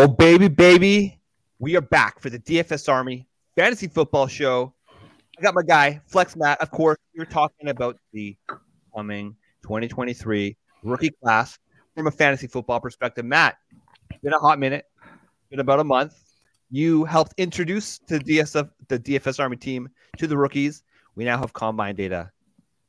Oh, baby, baby. We are back for the DFS Army Fantasy Football Show. I got my guy, Flex Matt. Of course, we are talking about the coming 2023 rookie class from a fantasy football perspective. Matt, it's been a hot minute, been about a month. You helped introduce the DSF, the DFS Army team to the rookies. We now have combine data.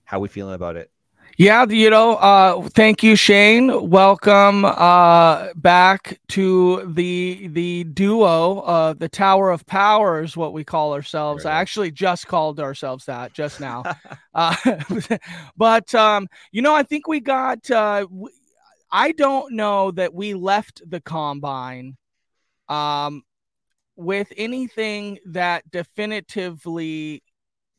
How we feeling about it? Yeah, you know, uh, thank you, Shane. Welcome uh, back to the the duo, uh, the Tower of Power is what we call ourselves. I actually just called ourselves that just now. uh, but um, you know, I think we got. Uh, I don't know that we left the combine um, with anything that definitively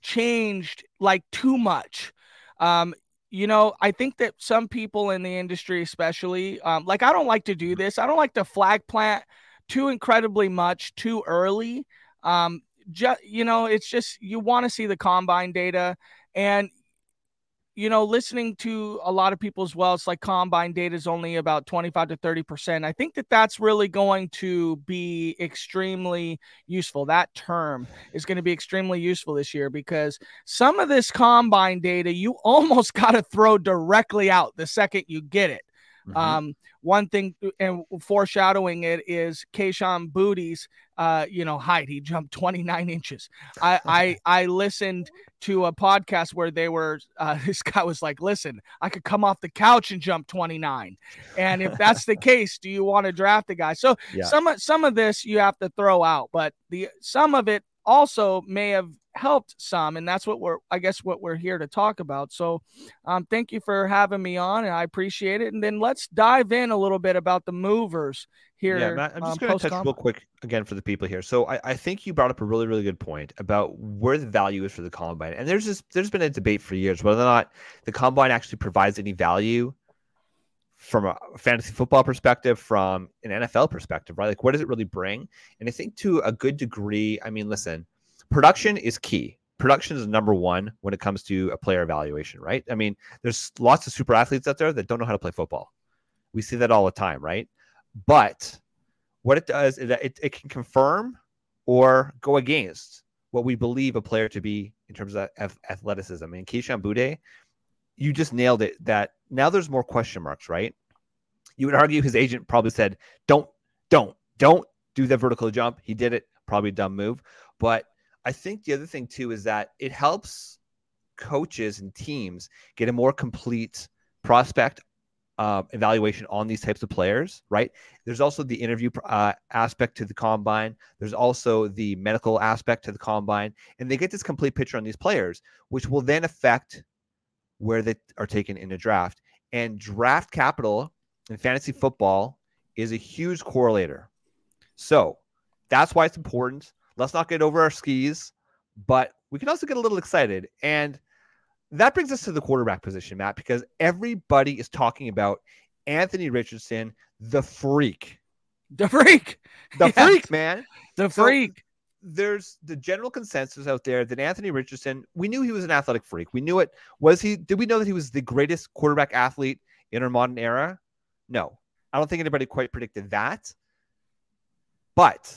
changed like too much. Um, you know, I think that some people in the industry, especially, um, like I don't like to do this. I don't like to flag plant too incredibly much too early. Um, just you know, it's just you want to see the combine data, and you know, listening to a lot of people as well, it's like combine data is only about 25 to 30%. I think that that's really going to be extremely useful. That term is going to be extremely useful this year because some of this combine data you almost got to throw directly out the second you get it. Mm-hmm. Um, one thing and foreshadowing it is Kayshon Boutte's uh, you know, height. He jumped 29 inches. I I I listened to a podcast where they were uh, this guy was like, "Listen, I could come off the couch and jump 29." And if that's the case, do you want to draft a guy? So yeah. some some of this you have to throw out, but the some of it also may have helped some and that's what we're i guess what we're here to talk about. So um, thank you for having me on and i appreciate it. And then let's dive in a little bit about the movers here yeah Matt, i'm just um, going to touch real quick again for the people here. So I, I think you brought up a really really good point about where the value is for the combine. And there's just there's been a debate for years whether or not the combine actually provides any value from a fantasy football perspective, from an NFL perspective, right? Like, what does it really bring? And I think to a good degree, I mean, listen, production is key. Production is number one when it comes to a player evaluation, right? I mean, there's lots of super athletes out there that don't know how to play football. We see that all the time, right? But what it does is that it, it can confirm or go against what we believe a player to be in terms of athleticism. I mean, Kayshon Boutte, you just nailed it. That now there's more question marks, right? You would argue his agent probably said, "Don't, don't, don't do the vertical jump." He did it, probably dumb move. But I think the other thing too is that it helps coaches and teams get a more complete prospect uh, evaluation on these types of players, right? There's also the interview uh, aspect to the combine. There's also the medical aspect to the combine, and they get this complete picture on these players, which will then affect where they are taken in a draft. And draft capital in fantasy football is a huge correlator. So that's why it's important. Let's not get over our skis, but we can also get a little excited. And that brings us to the quarterback position, Matt, because everybody is talking about Anthony Richardson, the freak. The freak. The yes. freak, man. The freak. There's the general consensus out there that Anthony Richardson, we knew he was an athletic freak. We knew it. Was he, did we know that he was the greatest quarterback athlete in our modern era? No. I don't think anybody quite predicted that. But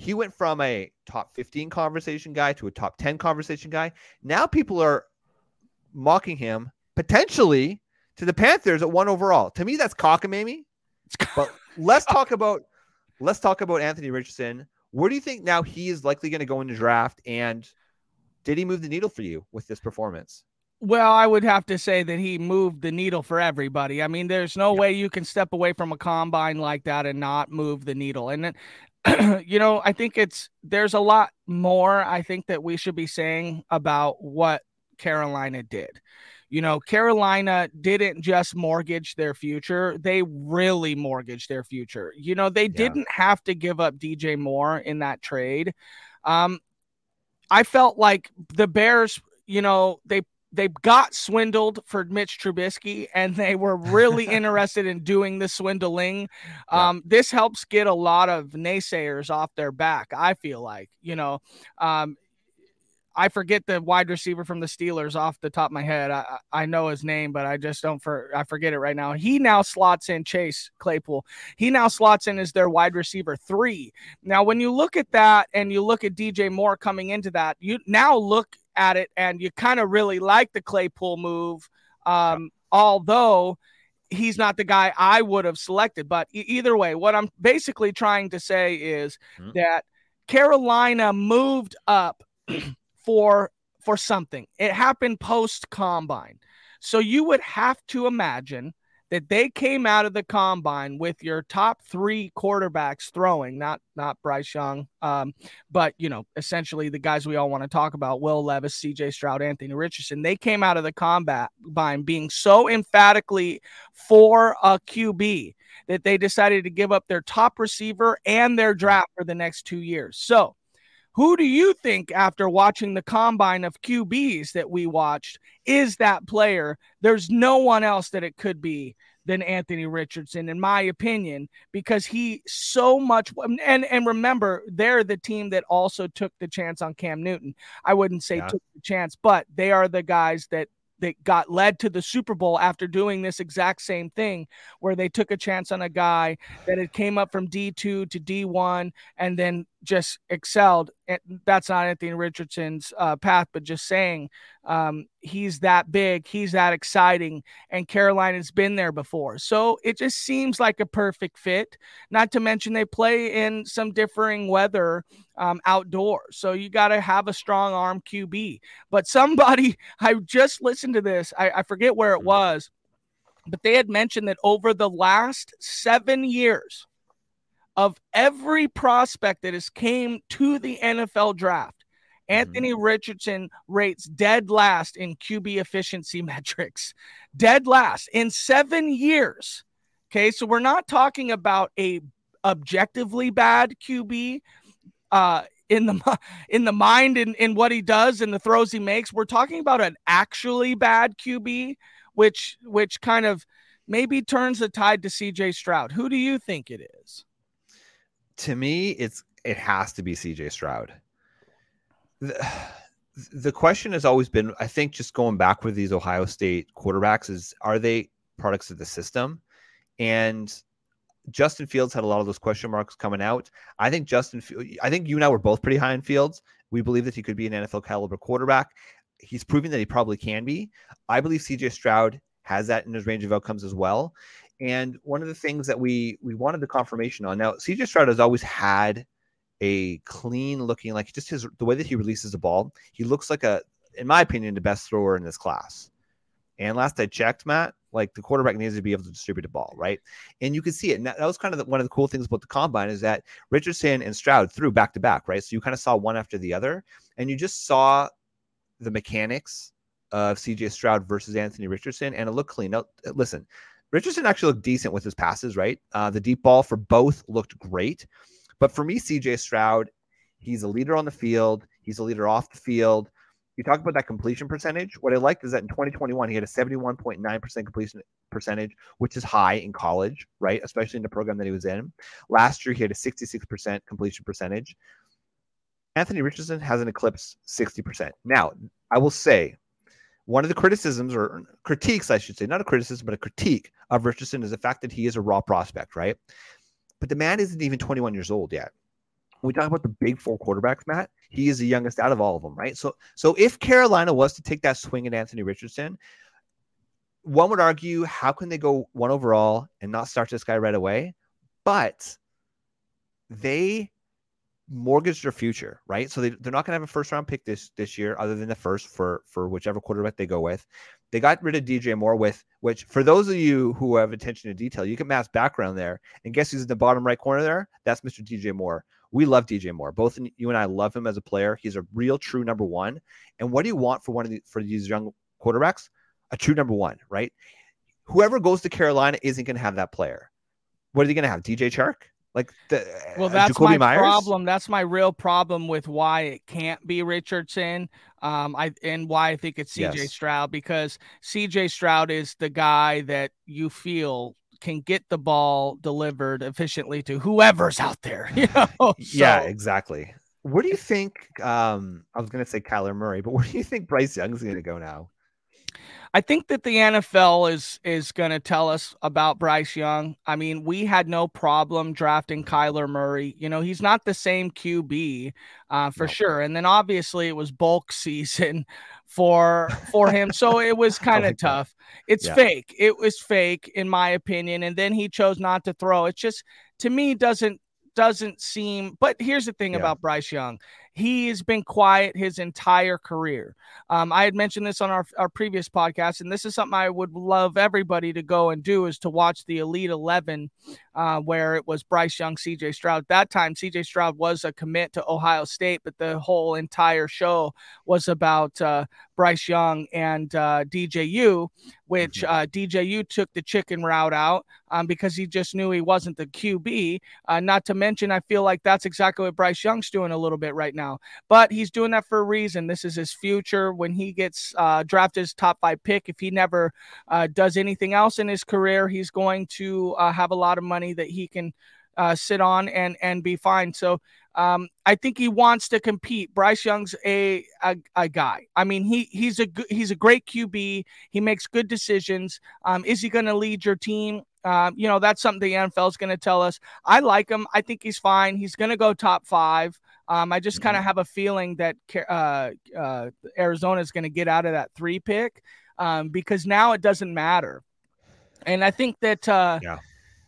he went from a top 15 conversation guy to a top 10 conversation guy. Now people are mocking him potentially to the Panthers at one overall. To me, that's cockamamie. But let's talk about let's talk about Anthony Richardson. Where do you think now he is likely going to go in the draft? And did he move the needle for you with this performance? Well, I would have to say that he moved the needle for everybody. I mean, there's no yeah. way you can step away from a combine like that and not move the needle. And you know, I think it's there's a lot more I think that we should be saying about what Carolina did. You know, Carolina didn't just mortgage their future, they really mortgaged their future. You know, they yeah. didn't have to give up DJ Moore in that trade. Um I felt like the Bears, you know, they they got swindled for Mitch Trubisky and they were really interested in doing the swindling. Um, yeah. This helps get a lot of naysayers off their back. I feel like, you know, um, I forget the wide receiver from the Steelers off the top of my head. I I know his name, but I just don't for I forget it right now. He now slots in Chase Claypool. He now slots in as their wide receiver three. Now, when you look at that and you look at DJ Moore coming into that, you now look at it and you kind of really like the Claypool move. Um, although he's not the guy I would have selected. But e- either way, what I'm basically trying to say is mm-hmm. that Carolina moved up for for something. It happened post combine. So you would have to imagine that they came out of the combine with your top three quarterbacks throwing, not not Bryce Young, um, but you know, essentially the guys we all want to talk about: Will Levis, C.J. Stroud, Anthony Richardson. They came out of the combine being so emphatically for a QB that they decided to give up their top receiver and their draft for the next two years. So. Who do you think, after watching the combine of QBs that we watched, is that player? There's no one else that it could be than Anthony Richardson, in my opinion, because he so much and and remember, they're the team that also took the chance on Cam Newton. I wouldn't say yeah. took the chance, but they are the guys that that got led to the Super Bowl after doing this exact same thing, where they took a chance on a guy that had came up from D2 to D1 and then just excelled. That's not Anthony Richardson's uh, path, but just saying um, he's that big, he's that exciting, and Carolina's been there before. So it just seems like a perfect fit. Not to mention they play in some differing weather um, outdoors. So you got to have a strong arm QB. But somebody, I just listened to this, I, I forget where it was, but they had mentioned that over the last seven years, of every prospect that has came to the NFL draft, mm-hmm. Anthony mm-hmm. Richardson rates dead last in QB efficiency metrics. Dead last in 7 years. Okay, so we're not talking about a objectively bad QB uh in the in the mind and in, in what he does and the throws he makes. We're talking about an actually bad QB which which kind of maybe turns the tide to CJ Stroud. Who do you think it is? to me, it's it has to be CJ Stroud. The, the question has always been, I think, just going back with these Ohio State quarterbacks, is are they products of the system? And Justin Fields had a lot of those question marks coming out. I think Justin, I think you and I were both pretty high in Fields. We believe that he could be an NFL caliber quarterback. He's proving that he probably can be. I believe CJ Stroud has that in his range of outcomes as well. And one of the things that we we wanted the confirmation on now, CJ Stroud has always had a clean looking, like just his the way that he releases the ball, he looks like a, in my opinion, the best thrower in this class. And last I checked, Matt, like the quarterback needs to be able to distribute the ball, right? And you can see it. And that, that was kind of the, one of the cool things about the combine is that Richardson and Stroud threw back to back, right? So you kind of saw one after the other, and you just saw the mechanics of CJ Stroud versus Anthony Richardson, and it looked clean. Now, listen, Richardson actually looked decent with his passes, right? Uh, the deep ball for both looked great. But for me, CJ Stroud, he's a leader on the field, he's a leader off the field. You talk about that completion percentage. What I liked is that in 2021, he had a 71.9% completion percentage, which is high in college, right? Especially in the program that he was in. Last year, he had a 66% completion percentage. Anthony Richardson has an eclipse 60%. Now, I will say one of the criticisms or critiques, I should say, not a criticism, but a critique of Richardson is the fact that he is a raw prospect, right? But the man isn't even 21 years old yet. When we talk about the big four quarterbacks, Matt, he is the youngest out of all of them, right? So, so if Carolina was to take that swing at Anthony Richardson, one would argue, how can they go one overall and not start this guy right away? But they mortgage their future, right? So they, they're not going to have a first round pick this this year, other than the first for for whichever quarterback they go with. They got rid of DJ Moore with which, for those of you who have attention to detail, you can mass background there. And guess who's in the bottom right corner there? That's Mr. DJ Moore. We love DJ Moore. Both you and I love him as a player. He's a real true number one. And what do you want for one of the, for these young quarterbacks? A true number one, right? Whoever goes to Carolina isn't going to have that player. What are they going to have? DJ Chark? Like the well, uh, that's Jakobi my Meyers? problem. That's my real problem with why it can't be Richardson. Um, I and why I think it's CJ yes. Stroud because CJ Stroud is the guy that you feel can get the ball delivered efficiently to whoever's out there. You know? So, yeah, exactly. Where do you think? Um, I was going to say Kyler Murray, but where do you think Bryce Young's going to go now? I think that the NFL is is going to tell us about Bryce Young. I mean, we had no problem drafting Kyler Murray. You know, he's not the same QB uh, for no. sure. And then obviously it was bulk season for for him, so it was kind of tough. It's yeah. fake. It was fake in my opinion. And then he chose not to throw. It just to me doesn't doesn't seem. But here's the thing yeah. about Bryce Young he has been quiet his entire career. Um, I had mentioned this on our, our previous podcast, and this is something I would love everybody to go and do is to watch the Elite 11, uh, where it was Bryce Young, CJ Stroud. At that time, CJ Stroud was a commit to Ohio State, but the whole entire show was about uh, Bryce Young and uh, DJU, which mm-hmm. uh, DJU took the chicken route out um, because he just knew he wasn't the QB. Uh, not to mention, I feel like that's exactly what Bryce Young's doing a little bit right now now. But he's doing that for a reason. This is his future. When he gets uh, drafted as top five pick, if he never uh, does anything else in his career, he's going to uh, have a lot of money that he can uh, sit on and and be fine. So um, I think he wants to compete. Bryce Young's a, a, a guy. I mean, he he's a he's a great QB. He makes good decisions. Um, is he going to lead your team? Um, you know, that's something the NFL is going to tell us. I like him. I think he's fine. He's going to go top five. Um, I just kind of mm-hmm. have a feeling that uh, uh, Arizona is going to get out of that three pick um, because now it doesn't matter. And I think that, uh, yeah.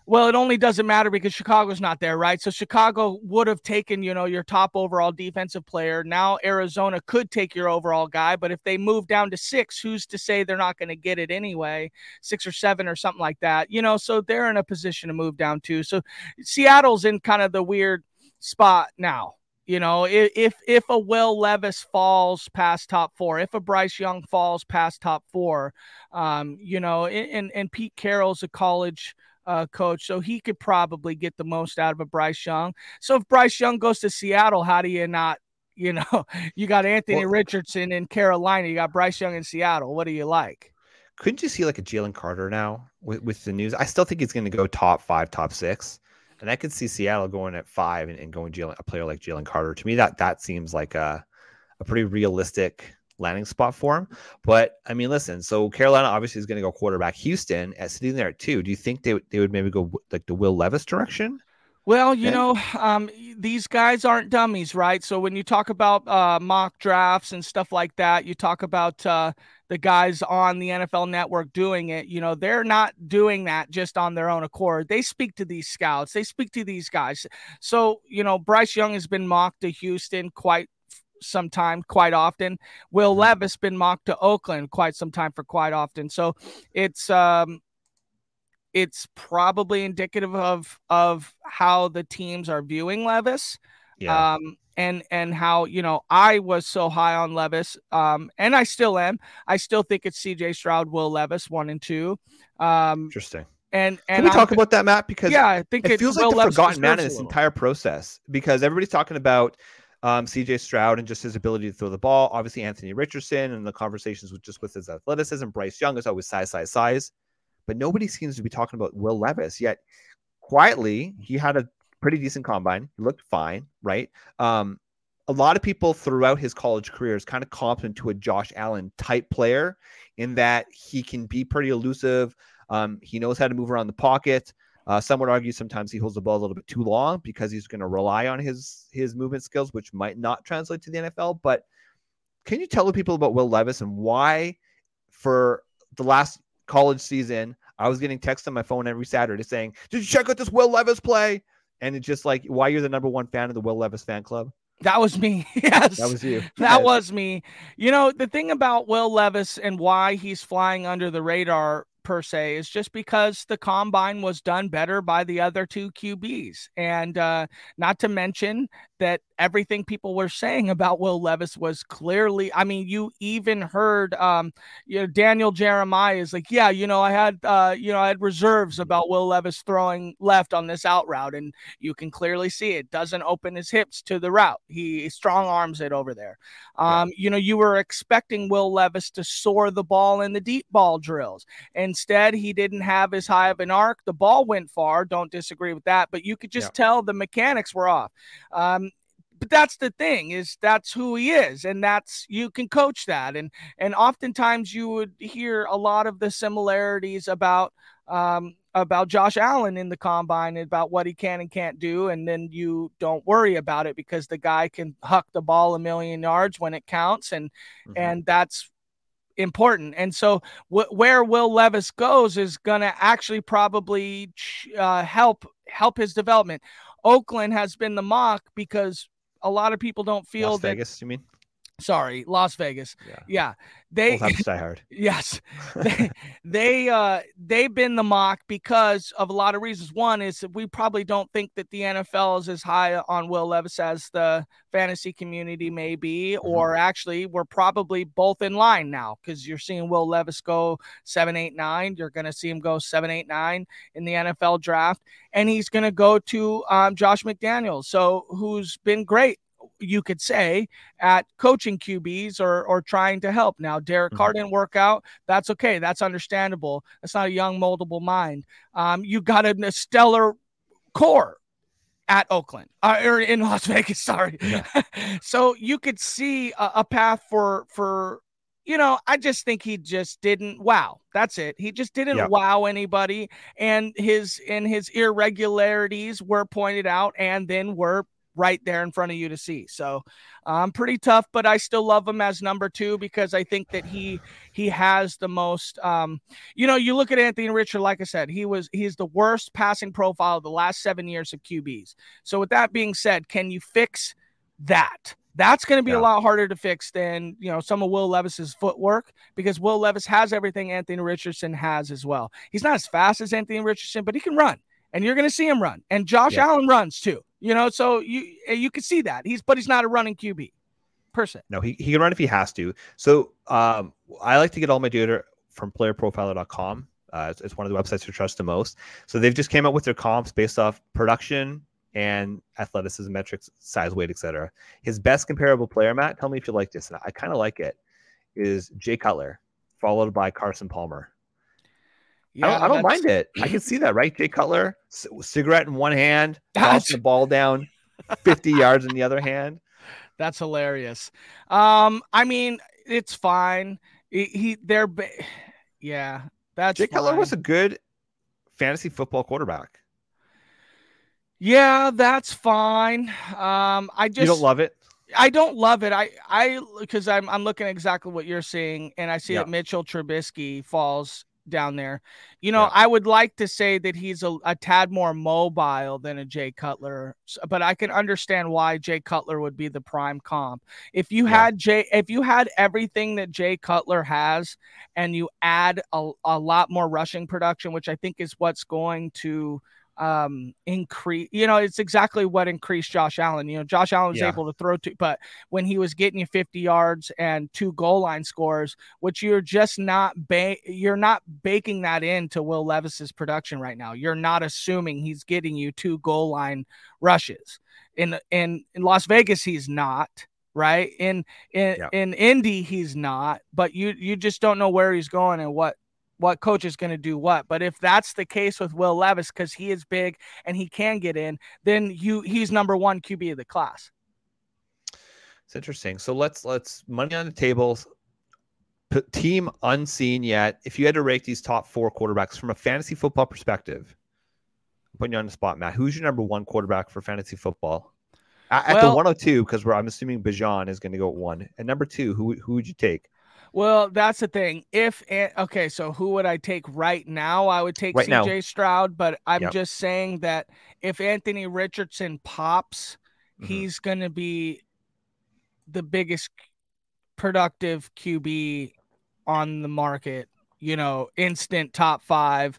Well, it only doesn't matter because Chicago's not there, right? So Chicago would have taken, you know, your top overall defensive player. Now Arizona could take your overall guy, but if they move down to six, who's to say they're not going to get it anyway? Six or seven or something like that, you know? So they're in a position to move down too. So Seattle's in kind of the weird spot now you know, if if a Will Levis falls past top four, if a Bryce Young falls past top four, um, you know, and and Pete Carroll's a college uh, coach, so he could probably get the most out of a Bryce Young. So if Bryce Young goes to Seattle, how do you not? You know, you got Anthony well, Richardson in Carolina, you got Bryce Young in Seattle. What do you like? Couldn't you see like a Jalen Carter now with, with the news? I still think he's going to go top five, top six and I could see Seattle going at five and, and going Jalen, a player like Jalen Carter. To me, that that seems like a a pretty realistic landing spot for him. But I mean, listen, so Carolina obviously is going to go quarterback. Houston at sitting there at two. Do you think they they would maybe go like the Will Levis direction? Well, you know, um, these guys aren't dummies, right? So when you talk about uh, mock drafts and stuff like that, you talk about uh, the guys on the NFL network doing it. You know, they're not doing that just on their own accord. They speak to these scouts, they speak to these guys. So, you know, Bryce Young has been mocked to Houston quite some time quite often will mm-hmm. levis been mocked to oakland quite some time for quite often so it's um it's probably indicative of of how the teams are viewing Levis. Yeah. Um, and and how you know I was so high on Levis, um, and I still am. I still think it's C.J. Stroud, Will Levis, one and two. Um, Interesting. And and can we talk about that, Matt? Because yeah, I think it, it feels like the Levis forgotten man in this entire process. Because everybody's talking about um, CJ Stroud and just his ability to throw the ball. Obviously, Anthony Richardson and the conversations with just with his athleticism. Bryce Young is always size, size, size but nobody seems to be talking about Will Levis yet. Quietly, he had a pretty decent combine. He looked fine, right? Um, a lot of people throughout his college career is kind of comped him to a Josh Allen type player in that he can be pretty elusive. Um, he knows how to move around the pocket. Uh, some would argue sometimes he holds the ball a little bit too long because he's going to rely on his his movement skills, which might not translate to the NFL. But can you tell the people about Will Levis and why, for the last college season, I was getting texts on my phone every Saturday saying, "Did you check out this Will Levis play?" And it's just like, why you're the number one fan of the Will Levis fan club? That was me. Yes. That was you. That yes. was me. You know, the thing about Will Levis and why he's flying under the radar per se is just because the combine was done better by the other two QBs. And uh, not to mention that everything people were saying about Will Levis was clearly, I mean, you even heard, um, you know, Daniel Jeremiah is like, yeah, you know, I had, uh, you know, I had reserves about Will Levis throwing left on this out route. And you can clearly see it doesn't open his hips to the route. He strong arms it over there. Um, yeah. You know, you were expecting Will Levis to soar the ball in the deep ball drills. Instead, he didn't have as high of an arc. The ball went far. Don't disagree with that. But you could just yeah. tell the mechanics were off. Um, but that's the thing is that's who he is, and that's you can coach that, and and oftentimes you would hear a lot of the similarities about um, about Josh Allen in the combine about what he can and can't do, and then you don't worry about it because the guy can huck the ball a million yards when it counts, and mm-hmm. and that's important. And so w- where Will Levis goes is going to actually probably uh, help help his development. Oakland has been the mock because a lot of people don't feel Las that, Vegas. You mean? Sorry, Las Vegas. Yeah, yeah. they die hard. yes, they they uh they've been the mock because of a lot of reasons. One is that we probably don't think that the NFL is as high on Will Levis as the fantasy community may be, mm-hmm. or actually we're probably both in line now because you're seeing Will Levis go seven, eight, nine. You're going to see him go seven, eight, nine in the NFL draft, and he's going to go to um, Josh McDaniels, so who's been great you could say at coaching QBs or or trying to help. Now, Derek mm-hmm. Carr didn't work out. That's okay. That's understandable. That's not a young moldable mind. Um, you got a, a stellar core at Oakland uh, or in Las Vegas. Sorry. Yeah. so you could see a, a path for for you know, I just think he just didn't wow. That's it. He just didn't yeah. wow anybody and his and his irregularities were pointed out and then were right there in front of you to see. So um, pretty tough, but I still love him as number two because I think that he he has the most. Um, you know, you look at Anthony Richard, like I said, he was he's the worst passing profile of the last seven years of QBs. So with that being said, can you fix that? That's going to be yeah. a lot harder to fix than you know some of Will Levis's footwork because Will Levis has everything Anthony Richardson has as well. He's not as fast as Anthony Richardson, but he can run, and you're going to see him run. And Josh yeah. Allen runs too. You know, so you eh, you can see that he's, but he's not a running QB person. No, he, he can run if he has to. So um, I like to get all my data from playerprofiler.com. Uh, it's, it's one of the websites to trust the most. So they've just came up with their comps based off production and athleticism metrics, size, weight, etc. His best comparable player, Matt, tell me if you like this. And I kind of like it. Is Jay Cutler, followed by Carson Palmer. Yeah, I don't, I don't mind it. I can see that, right? Jay Cutler, c- cigarette in one hand, tossing the ball down 50 yards in the other hand. That's hilarious. Um, I mean, it's fine. He, he they're, yeah, that's Jay Cutler was a good fantasy football quarterback. Yeah, that's fine. Um, I just you don't love it. I don't love it. I I because I'm I'm looking exactly what you're seeing, and I see that Mitchell Trubisky falls down there. You know, yeah. I would like to say that he's a, a, tad more mobile than a Jay Cutler, but I can understand why Jay Cutler would be the prime comp. If you yeah. had Jay, if you had everything that Jay Cutler has, and you add a, a lot more rushing production, which I think is what's going to um increase you know it's exactly what increased Josh Allen you know Josh Allen was yeah. able to throw to but when he was getting you 50 yards and two goal line scores which you're just not ba- you're not baking that into Will Levis's production right now you're not assuming he's getting you two goal line rushes in in in Las Vegas he's not right in in yeah. in Indy he's not but you you just don't know where he's going and what what coach is going to do what. But if that's the case with Will Levis, because he is big and he can get in, then you he's number one QB of the class. It's interesting. So let's let's money on the table. Team unseen yet. If you had to rate these top four quarterbacks from a fantasy football perspective, I'm putting you on the spot, Matt. Who's your number one quarterback for fantasy football? At, well, the 102, because I'm assuming Bijan is going to go at one. And number two, who who would you take? Well, that's the thing. If okay, so who would I take right now? I would take right CJ now. Stroud, but I'm yep. just saying that if Anthony Richardson pops, mm-hmm. he's going to be the biggest productive QB on the market, you know, instant top 5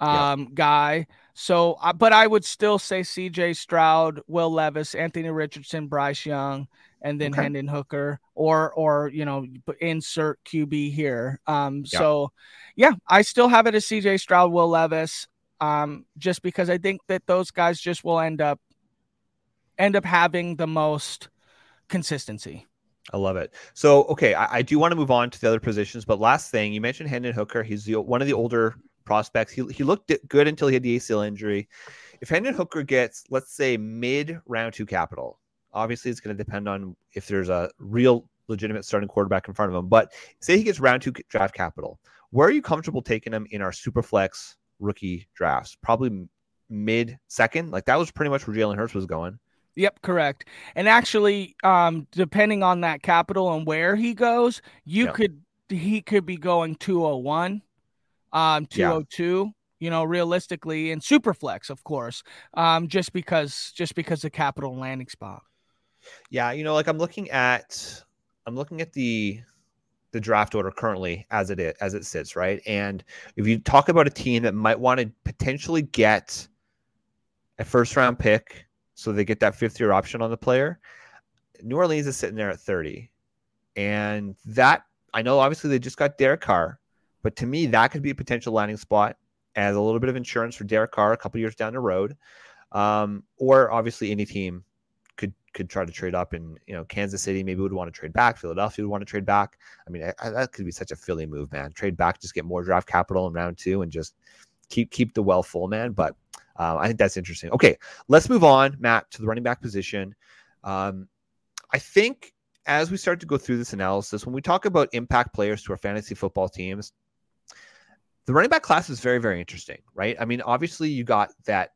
um yep. guy. So, uh, but I would still say CJ Stroud, Will Levis, Anthony Richardson, Bryce Young, and then okay. Hendon Hooker, or or you know insert QB here. Um, yeah. so yeah, I still have it as CJ Stroud, Will Levis, um, just because I think that those guys just will end up end up having the most consistency. I love it. So okay, I, I do want to move on to the other positions, but last thing you mentioned Hendon Hooker. He's the, one of the older prospects. He he looked good until he had the ACL injury. If Hendon Hooker gets, let's say, mid round two capital, Obviously, it's going to depend on if there's a real legitimate starting quarterback in front of him. But say he gets round two draft capital, where are you comfortable taking him in our super flex rookie drafts? Probably mid second. Like that was pretty much where Jalen Hurts was going. Yep, correct. And actually, um, depending on that capital and where he goes, you yep. could he could be going 201, um, 202. Yeah. You know, realistically, and Superflex, of course, um, just because just because the capital landing spot. Yeah, you know, like I'm looking at I'm looking at the the draft order currently as it is as it sits, right? And if you talk about a team that might want to potentially get a first round pick so they get that fifth year option on the player. New Orleans is sitting there at 30. And that, I know obviously they just got Derek Carr, but to me, that could be a potential landing spot as a little bit of insurance for Derek Carr a couple years down the road. Um, or obviously any team could could try to trade up and you know Kansas City maybe would want to trade back Philadelphia would want to trade back I mean I, that could be such a Philly move man trade back just get more draft capital in round two and just keep keep the well full man but uh, I think that's interesting. Okay, let's move on, Matt, to the running back position. Um, I think as we start to go through this analysis, when we talk about impact players to our fantasy football teams, the running back class is very, very interesting, right? I mean, obviously, you got that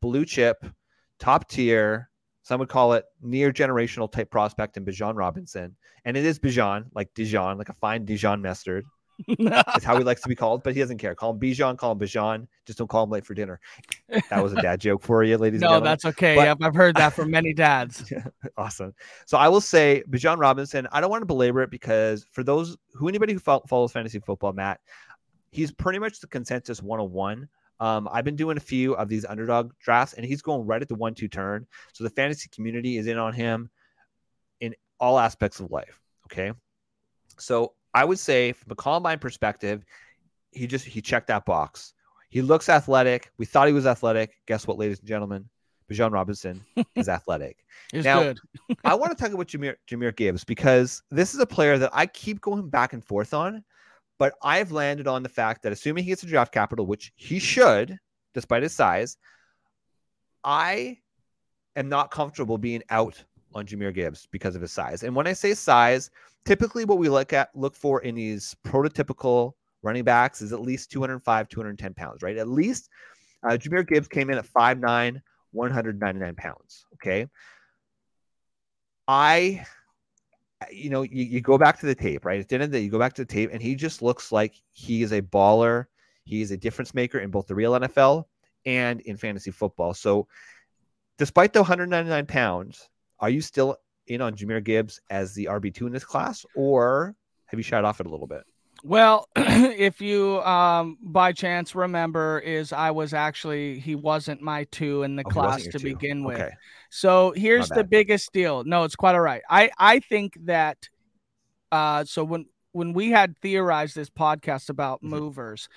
blue chip, top tier, some would call it near generational type prospect in Bijan Robinson. And it is Bijan, like Dijon, like a fine Dijon mustard. That's how he likes to be called, but he doesn't care. Call him Bijan, call him Bijan. Just don't call him late for dinner. That was a dad joke for you, ladies and gentlemen. no, that's okay. But, yep, I've heard that from many dads. awesome. So I will say Bijan Robinson, I don't want to belabor it because for those who anybody who follows fantasy football, Matt, he's pretty much the consensus 101. Um, I've been doing a few of these underdog drafts, and he's going right at the one two turn. So the fantasy community is in on him in all aspects of life. Okay. So I would say from a combine perspective, he just he checked that box. He looks athletic. We thought he was athletic. Guess what, ladies and gentlemen? Bijan Robinson is athletic. He's now. I want to talk about Jahmyr, Jahmyr Gibbs because this is a player that I keep going back and forth on, but I've landed on the fact that assuming he gets a draft capital, which he should, despite his size, I am not comfortable being out on Jahmyr Gibbs because of his size. And when I say size, typically what we look at look for in these prototypical running backs is at least 205, 210 pounds, right? At least uh, Jahmyr Gibbs came in at 5'9, 199 pounds. Okay. I, Uh, you know, you, you go back to the tape, right? At the end of the day, you go back to the tape, and he just looks like he is a baller. He is a difference maker in both the real NFL and in fantasy football. So, despite the 199 pounds, are you still in on Jahmyr Gibbs as the RB2 in this class, or have you shied off it a little bit? Well, if you um, by chance remember, is I was actually he wasn't my two in the oh, class to two. begin with. Okay. So here's the biggest deal. No, it's quite all right. I I think that uh, so when when we had theorized this podcast about mm-hmm. movers,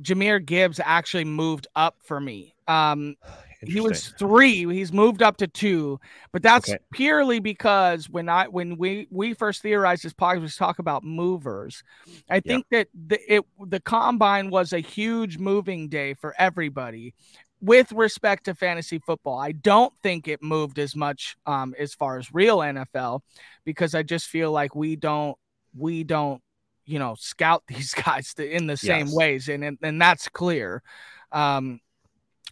Jahmyr Gibbs actually moved up for me. Um, he was three. He's moved up to two, but that's okay. purely because when I when we we first theorized this podcast, we talk about movers. I think that the it the combine was a huge moving day for everybody. With respect to fantasy football, I don't think it moved as much um, as far as real NFL because I just feel like we don't we don't you know scout these guys in the same yes. ways, and, and and that's clear. Um,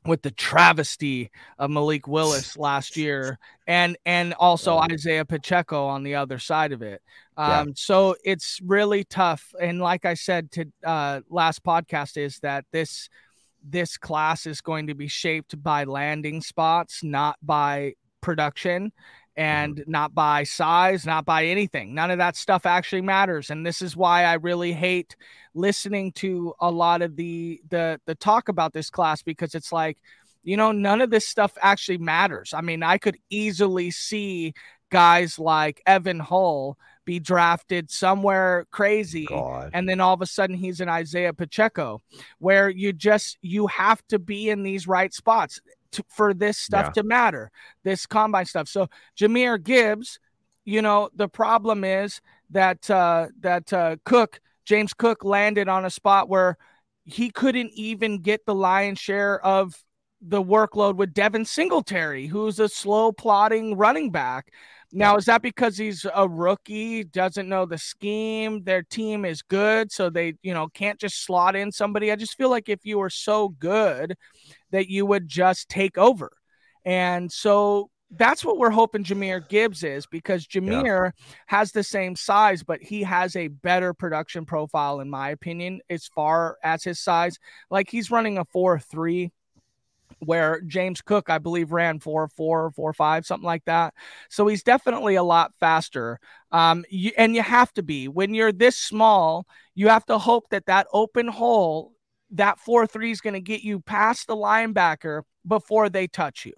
with the travesty of Malik Willis last year and and also Isaiah Pacheco on the other side of it. Um, yeah. so it's really tough. And like I said to uh, last podcast is that this this class is going to be shaped by landing spots, not by production and mm-hmm. not by size, not by anything. None of that stuff actually matters. And this is why I really hate listening to a lot of the the the talk about this class because it's like, you know, none of this stuff actually matters. I mean, I could easily see guys like Evan Hull be drafted somewhere crazy God. and then all of a sudden he's an Isaiah Pacheco where you just you have to be in these right spots to, for this stuff yeah. to matter, this combine stuff. So Jahmyr Gibbs, you know, the problem is that uh, that uh, Cook, James Cook, landed on a spot where he couldn't even get the lion's share of the workload with Devin Singletary, who's a slow plotting running back. Now, is that because he's a rookie, doesn't know the scheme, their team is good, so they, you know, can't just slot in somebody? I just feel like if you were so good that you would just take over. And so that's what we're hoping Jahmyr Gibbs is because Jahmyr yeah. has the same size, but he has a better production profile, in my opinion, as far as his size. Like he's running a 4 3 where James Cook, I believe, ran four, four, four, five, something like that. So he's definitely a lot faster. Um, you, and you have to be when you're this small. You have to hope that that open hole, that four three is going to get you past the linebacker before they touch you.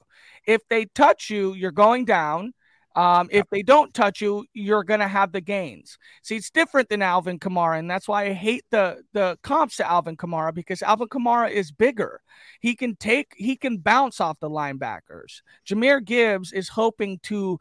If they touch you, you're going down. Um, if they don't touch you, you're going to have the gains. See, it's different than Alvin Kamara, and that's why I hate the the comps to Alvin Kamara because Alvin Kamara is bigger. He can take, he can bounce off the linebackers. Jahmyr Gibbs is hoping to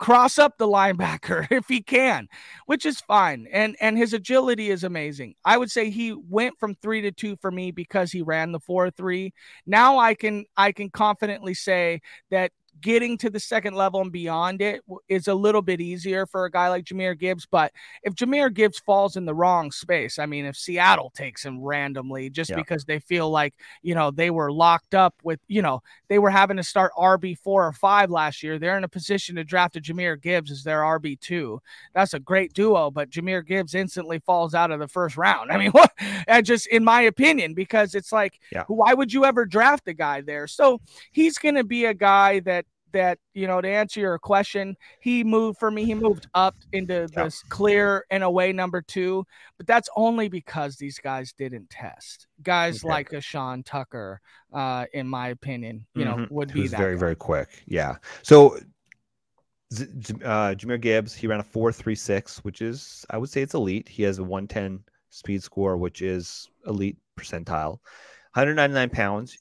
cross up the linebacker if he can, which is fine. And and his agility is amazing. I would say he went from 3 to 2 for me because he ran the 4-3. Now I can I can confidently say that getting to the second level and beyond it is a little bit easier for a guy like Jahmyr Gibbs. But if Jahmyr Gibbs falls in the wrong space, I mean, if Seattle takes him randomly just yeah. because they feel like, you know, they were locked up with, you know, they were having to start RB four or five last year, they're in a position to draft a Jahmyr Gibbs as their RB two. That's a great duo, but Jahmyr Gibbs instantly falls out of the first round. I mean, what? just in my opinion, because it's like, yeah. why would you ever draft a guy there? So he's going to be a guy that that you know to answer your question he moved for me he moved up into this clear and away number two but that's only because these guys didn't test. Guys okay. like a sean tucker uh in my opinion you know mm-hmm. would be very guy. very quick. Yeah. So uh jahmyr gibbs he ran a 436 which is i would say it's elite. He has a 110 speed score which is elite percentile. 199 pounds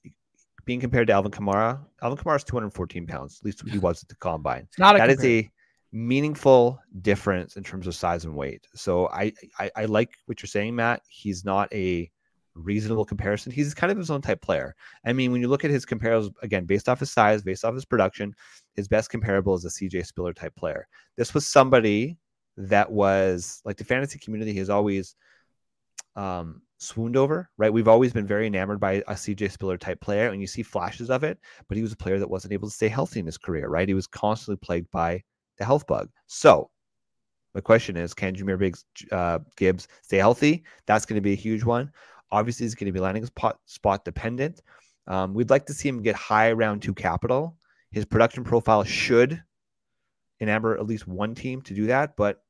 being compared to Alvin Kamara. Alvin Kamara is 214 pounds. At least he was at the combine. It's not a that is a meaningful difference in terms of size and weight. So I, I, I like what you're saying, Matt. He's not a reasonable comparison. He's kind of his own type player. I mean, when you look at his comparables again, based off his size, based off his production, his best comparable is a CJ Spiller type player. This was somebody that was like the fantasy community has always um, swooned over, right? We've always been very enamored by a CJ Spiller type player, and you see flashes of it, but he was a player that wasn't able to stay healthy in his career, right? He was constantly plagued by the health bug. So, my question is can Jahmyr Biggs, uh, Gibbs stay healthy? That's going to be a huge one. Obviously, he's going to be landing spot, spot dependent. Um, we'd like to see him get high round two capital. His production profile should enamor at least one team to do that, but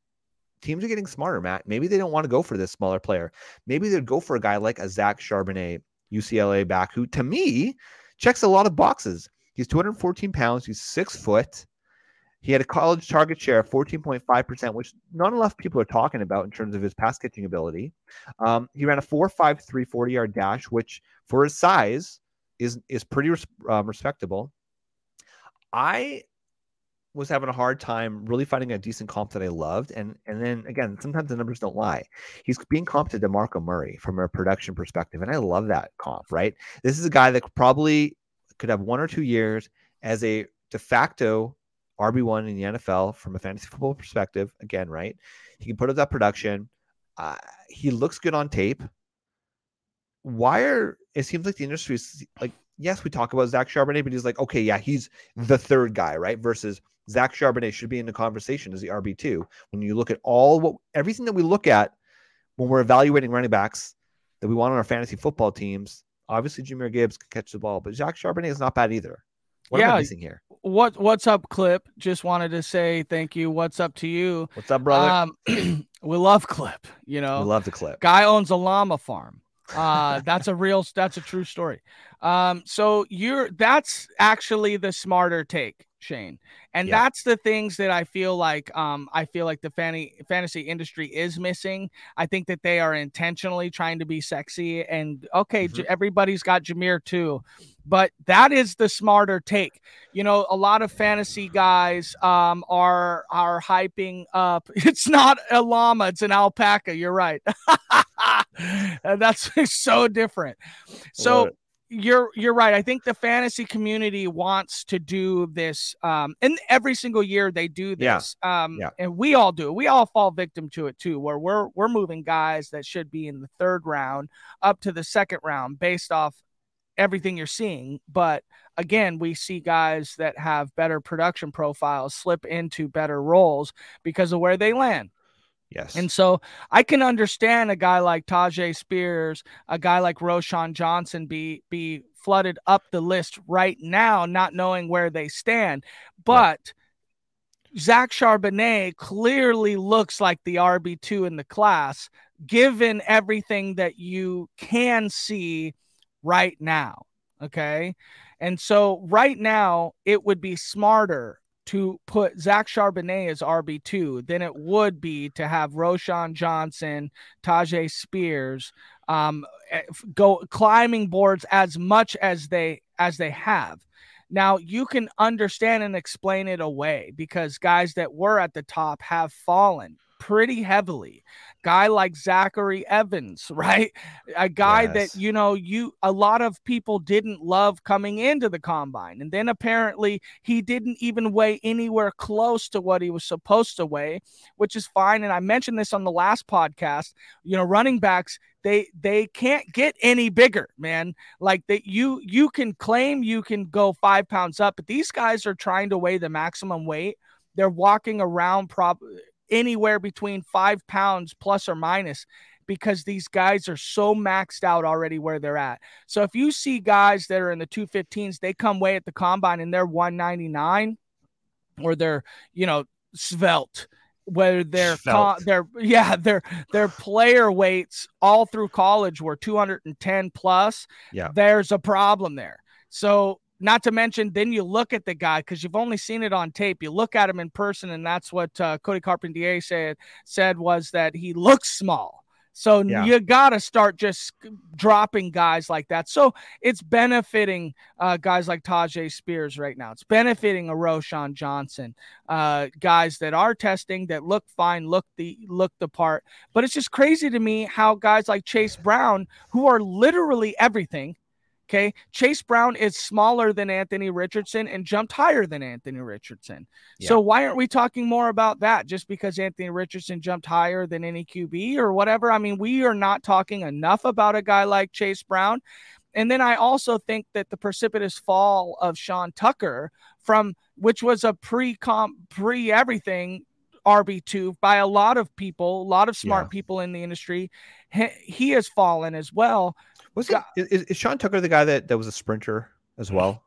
teams are getting smarter, Matt. Maybe they don't want to go for this smaller player. Maybe they'd go for a guy like a Zach Charbonnet, UCLA back, who to me checks a lot of boxes. He's 214 pounds. He's six foot. He had a college target share of 14.5%, which not enough people are talking about in terms of his pass catching ability. Um, he ran a 4.53 40 yard dash, which for his size is is pretty res- um, respectable. I was having a hard time really finding a decent comp that I loved. And and then again, sometimes the numbers don't lie. He's being comped to DeMarco Murray from a production perspective. And I love that comp, right? This is a guy that probably could have one or two years as a de facto RB1 in the NFL from a fantasy football perspective. Again, right? He can put up that production. Uh, he looks good on tape. Why are it seems like the industry is like yes, we talk about Zach Charbonnet, but he's like, okay, yeah, he's the third guy, right? Versus Zach Charbonnet should be in the conversation as the RB2. When you look at all what everything that we look at when we're evaluating running backs that we want on our fantasy football teams, obviously Jahmyr Gibbs can catch the ball, but Zach Charbonnet is not bad either. What yeah, am I missing here? What what's up, Clip? Just wanted to say thank you. What's up to you? What's up, brother? Um, we love Clip. You know, we love the Clip. Guy owns a llama farm. Uh, that's a real, that's a true story. Um, so you're that's actually the smarter take. Shane. And yeah. that's the things that I feel like um I feel like the fanny, fantasy industry is missing. I think that they are intentionally trying to be sexy and okay, mm-hmm. everybody's got Jahmyr too. But that is the smarter take. You know, a lot of fantasy guys um are are hyping up. It's not a llama, it's an alpaca. You're right. that's so different. So you're you're right. I think the fantasy community wants to do this, um, and every single year they do this. Yeah. Um, yeah. and we all do. We all fall victim to it too, where we're we're moving guys that should be in the third round up to the second round based off everything you're seeing. But again, we see guys that have better production profiles slip into better roles because of where they land. Yes. And so I can understand a guy like Tyjae Spears, a guy like Roschon Johnson be be flooded up the list right now, not knowing where they stand. But yeah. Zach Charbonnet clearly looks like the RB2 in the class, given everything that you can see right now. Okay. And so right now, it would be smarter to put Zach Charbonnet as RB2 than it would be to have Roschon Johnson, Tyjae Spears um, eh, go climbing boards as much as they as they have. Now you can understand and explain it away because guys that were at the top have fallen pretty heavily. Guy like Zachary Evans, right? A guy yes. that, you know, you a lot of people didn't love coming into the combine. And then apparently he didn't even weigh anywhere close to what he was supposed to weigh, which is fine. And I mentioned this on the last podcast. You know, running backs, they they can't get any bigger, man. Like that you you can claim you can go five pounds up, but these guys are trying to weigh the maximum weight. They're walking around prob anywhere between five pounds plus or minus because these guys are so maxed out already where they're at. So if you see guys that are in the 215s, they come way at the combine and they're 199 or they're, you know, svelte whether they're they're yeah their their player weights all through college were 210 plus yeah. there's a problem there. So not to mention, then you look at the guy because you've only seen it on tape. You look at him in person, and that's what uh, Cody Carpentier said. Said was that he looks small. So yeah. you got to start just dropping guys like that. So it's benefiting uh, guys like Tyjae Spears right now. It's benefiting a Roschon Johnson, uh, guys that are testing that look fine, look the look the part. But it's just crazy to me how guys like Chase Brown, who are literally everything, Okay. Chase Brown is smaller than Anthony Richardson and jumped higher than Anthony Richardson. Yeah. So why aren't we talking more about that just because Anthony Richardson jumped higher than any QB or whatever? I mean, we are not talking enough about a guy like Chase Brown. And then I also think that the precipitous fall of Sean Tucker from which was a pre comp pre everything RB2 by a lot of people, a lot of smart yeah. people in the industry. He, he has fallen as well. Was it is, is Sean Tucker the guy that that was a sprinter as well?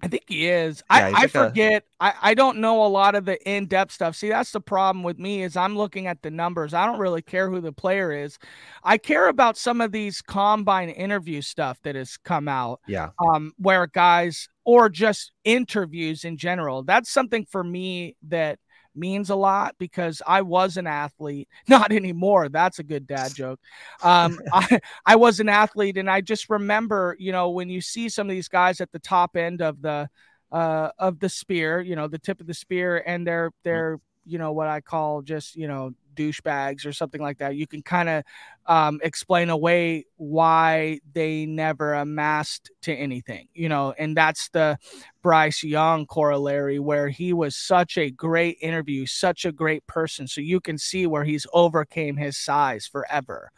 I think he is. Yeah, I, I forget. A... I, I don't know a lot of the in-depth stuff. See, that's the problem with me is I'm looking at the numbers. I don't really care who the player is. I care about some of these combine interview stuff that has come out. Yeah. Um, where guys or just interviews in general. That's something for me that means a lot because I was an athlete, not anymore. That's a good dad joke. Um, I, I was an athlete, and I just remember, you know, when you see some of these guys at the top end of the uh, of the spear, you know, the tip of the spear, and they're they're you know what I call just you know douchebags or something like that. You can kind of um, explain away why they never amassed to anything, you know, and that's the Bryce Young corollary where he was such a great interview, such a great person. So you can see where he's overcame his size forever.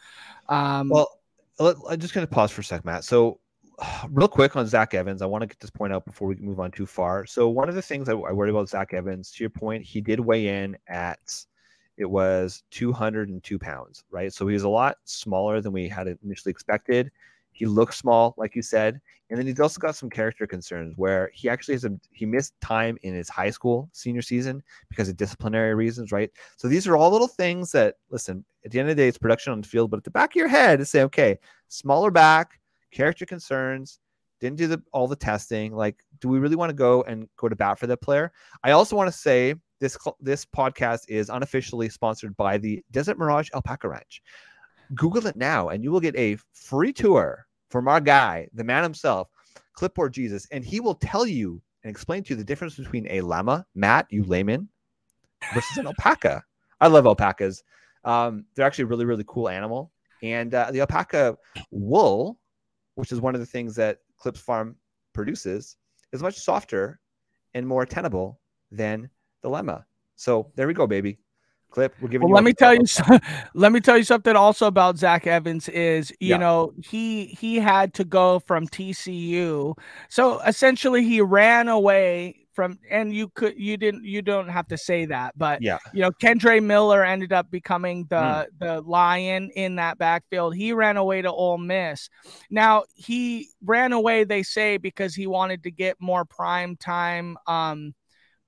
Um, well, I'm just going to pause for a sec, Matt. So real quick on Zach Evans, I want to get this point out before we move on too far. So one of the things I, I worried about Zach Evans, to your point, he did weigh in at it was 202 pounds, right? So he was a lot smaller than we had initially expected. He looks small, like you said, and then he's also got some character concerns where he actually has a he missed time in his high school senior season because of disciplinary reasons, right? So these are all little things that listen. At the end of the day, it's production on the field, but at the back of your head, say, okay, smaller back, character concerns, didn't do the, all the testing. Like, do we really want to go and go to bat for that player? I also want to say this this podcast is unofficially sponsored by the Desert Mirage Alpaca Ranch. Google it now, and you will get a free tour from our guy, the man himself, Clipboard Jesus, and he will tell you and explain to you the difference between a llama, Matt, you layman, versus an alpaca. I love alpacas. Um, they're actually a really, really cool animal. And uh, the alpaca wool which is one of the things that Clips Farm produces, is much softer and more tenable than the lemma. So there we go, baby. Clip, we're giving. Well, let me tell you. let me tell you something also about Zach Evans is you yeah. know he he had to go from TCU, so essentially he ran away from and you could you didn't you don't have to say that but yeah you know Kendre Miller ended up becoming the mm. the lion in that backfield he ran away to Ole Miss now he ran away they say because he wanted to get more prime time um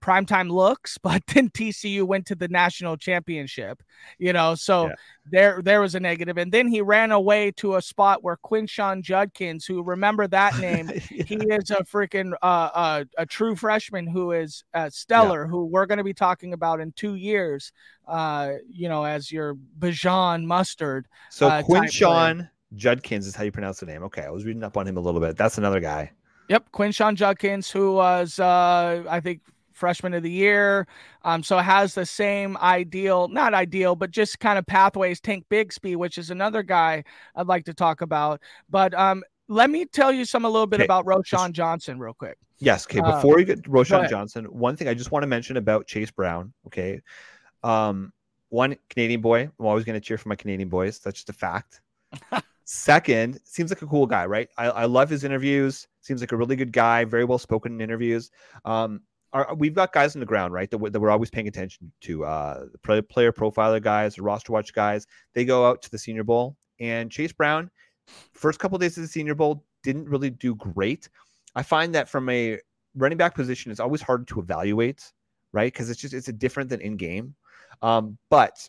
primetime looks, but then TCU went to the national championship, you know, so yeah. there there was a negative. And then he ran away to a spot where Quinshon Judkins, who remember that name, yeah. he is a freaking uh, uh, a true freshman who is uh, stellar, yeah. who we're going to be talking about in two years, uh, you know, as your Bijan mustard. So uh, Quinshon Judkins is how you pronounce the name. Okay, I was reading up on him a little bit. That's another guy. Yep, Quinshon Judkins, who was uh, I think freshman of the year. Um, so it has the same ideal, not ideal, but just kind of pathways. Tank Bigsby, which is another guy I'd like to talk about. But um, let me tell you some a little bit okay. about Roschon Johnson real quick. Yes. Okay. Uh, Before uh, we get Roschon Johnson, one thing I just want to mention about Chase Brown. Okay. Um, one Canadian boy. I'm always going to cheer for my Canadian boys. That's just a fact. Second, seems like a cool guy, right? I, I love his interviews. Seems like a really good guy, very well spoken in interviews. Um, are, we've got guys on the ground, right? That, that we're always paying attention to. Uh, the player profiler guys, the roster watch guys. They go out to the Senior Bowl, and Chase Brown, first couple of days of the Senior Bowl, didn't really do great. I find that from a running back position, it's always hard to evaluate, right? Because it's just it's a different than in game. Um, but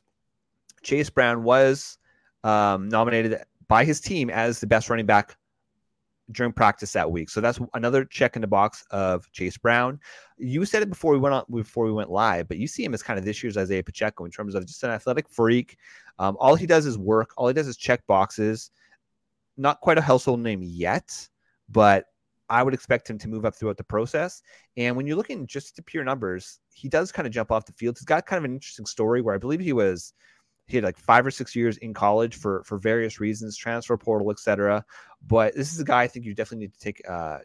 Chase Brown was um, nominated by his team as the best running back during practice that week. So that's another check in the box of Chase Brown. You said it before we went on before we went live, but you see him as kind of this year's Isaiah Pacheco in terms of just an athletic freak. Um, all he does is work. All he does is check boxes. Not quite a household name yet, but I would expect him to move up throughout the process. And when you're looking just at pure numbers, he does kind of jump off the field. He's got kind of an interesting story where I believe he was he had like five or six years in college for for various reasons, transfer portal, etc. But this is a guy I think you definitely need to take. Uh,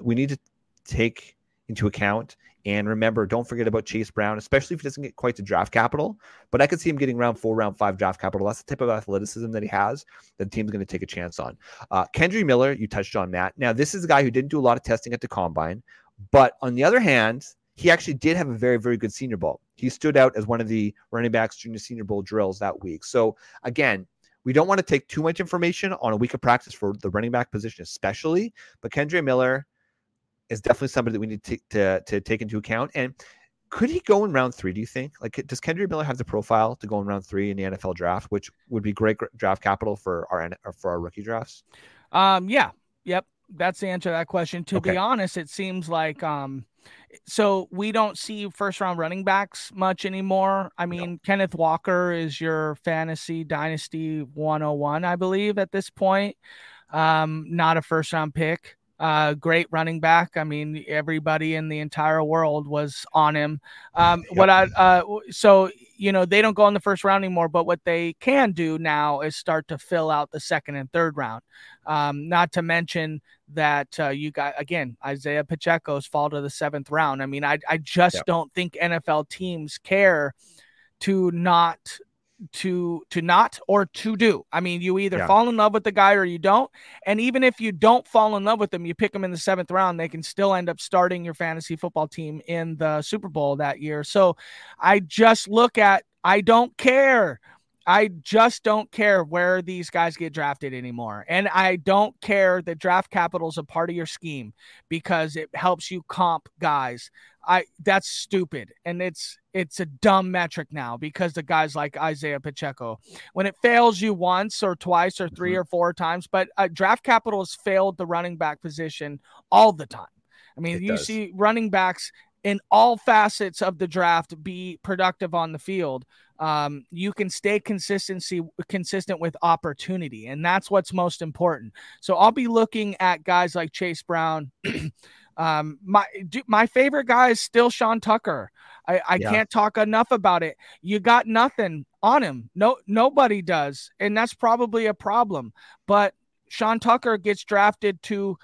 we need to take into account and remember. Don't forget about Chase Brown, especially if he doesn't get quite to draft capital. But I could see him getting round four, round five draft capital. That's the type of athleticism that he has that the team's going to take a chance on. Uh, Kendre Miller, you touched on that. Now this is a guy who didn't do a lot of testing at the combine, but on the other hand, he actually did have a very, very good senior bowl. He stood out as one of the running backs the senior bowl drills that week. So again, we don't want to take too much information on a week of practice for the running back position, especially. But Kendre Miller is definitely somebody that we need to, to, to take into account. And could he go in round three? Do you think? Like, does Kendre Miller have the profile to go in round three in the NFL draft, which would be great draft capital for our for our rookie drafts? Um, yeah, yep, that's the answer to that question. To okay. be honest, it seems like um, so we don't see first round running backs much anymore. I mean, no. Kenneth Walker is your fantasy dynasty 101, I believe, at this point. Um, not a first round pick. Uh, great running back. I mean, everybody in the entire world was on him. Um, yep. What I uh, so you know they don't go in the first round anymore, but what they can do now is start to fill out the second and third round. Um, not to mention that uh, you got again Isaiah Pacheco's fall to the seventh round. I mean, I I just yep. don't think NFL teams care to not to to not or to do. I mean, you either yeah. fall in love with the guy or you don't. And even if you don't fall in love with them, you pick them in the seventh round, they can still end up starting your fantasy football team in the Super Bowl that year. So I just look at I don't care. I just don't care where these guys get drafted anymore. And I don't care that draft capital is a part of your scheme because it helps you comp guys. I that's stupid and it's it's a dumb metric now because the guys like Isaiah Pacheco when it fails you once or twice or 3 mm-hmm. or four times but uh, draft capital has failed the running back position all the time. I mean, it you does. see running backs in all facets of the draft be productive on the field. Um, you can stay consistency consistent with opportunity, and that's what's most important. So I'll be looking at guys like Chase Brown. Um, my my favorite guy is still Sean Tucker. I, I yeah. can't talk enough about it. You got nothing on him. No, nobody does, and that's probably a problem. But Sean Tucker gets drafted to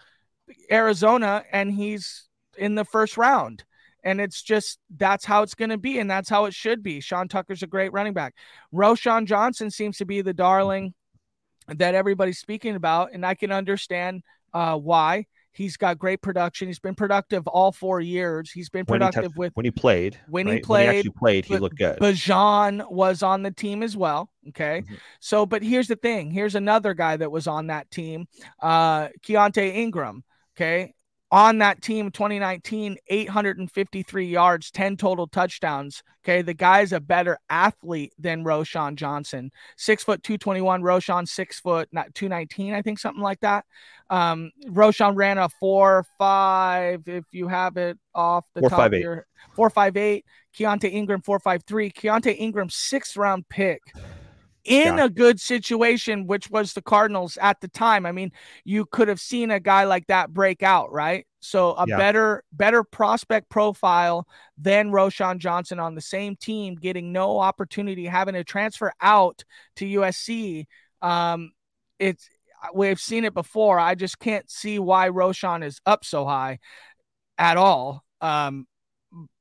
Arizona and he's in the first round. And it's just that's how it's going to be, and that's how it should be. Sean Tucker's a great running back. Roschon Johnson seems to be the darling that everybody's speaking about, and I can understand uh, why. He's got great production. He's been productive all four years. He's been productive when with when he played. When right? he played, when he played, he looked good. Bijan was on the team as well. Okay, Mhm. so but here's the thing. Here's another guy that was on that team, uh, Keontae Ingram. Okay, on that team 2019 853 yards 10 total touchdowns okay? The guy's a better athlete than Roschon Johnson. Six foot 221 Roschon six foot not 219 I think something like that. Um Roschon ran a four five if you have it off the Four, top five, of eight. your four five eight. Keontae Ingram four five three. Keontae Ingram sixth round pick in Yeah. a good situation, which was the Cardinals at the time. I mean, you could have seen a guy like that break out, right? So a Yeah. better, better prospect profile than Roschon Johnson on the same team, getting no opportunity, having to transfer out to USC. Um, it's we've seen it before. I just can't see why Roschon is up so high at all. Um,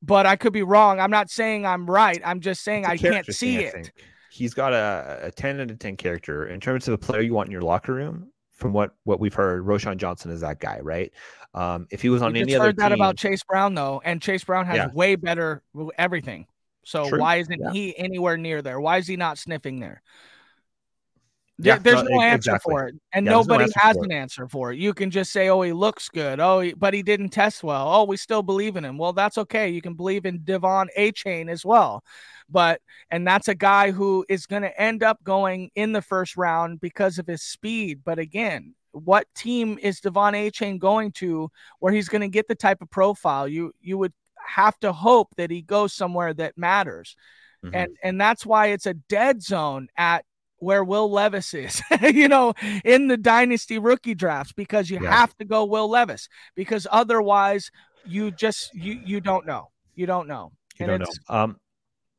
but I could be wrong. I'm not saying I'm right. I'm just saying I can't see thing, it. He's got a, a 10 out of 10 character in terms of a player you want in your locker room. From what what we've heard, Roschon Johnson is that guy, right? Um, if he was on We any just other heard that team, about Chase Brown though, and Chase Brown has Yeah. way better everything. So True. why isn't Yeah. he anywhere near there? Why is he not sniffing there? Yeah, there's no, no answer exactly. for it, and Yeah, there's no nobody has an answer for it. You can just say, "Oh, he looks good." Oh, he, but he didn't test well. Oh, we still believe in him. Well, that's okay. You can believe in De'Von Achane as well, but and that's a guy who is going to end up going in the first round because of his speed. But again, what team is De'Von Achane going to where he's going to get the type of profile? You you would have to hope that he goes somewhere that matters Mhm. and and that's why it's a dead zone at where Will Levis is, you know, in the dynasty rookie drafts because you Yeah. have to go Will Levis because otherwise you just you you don't know. You don't know. You And don't know. Um,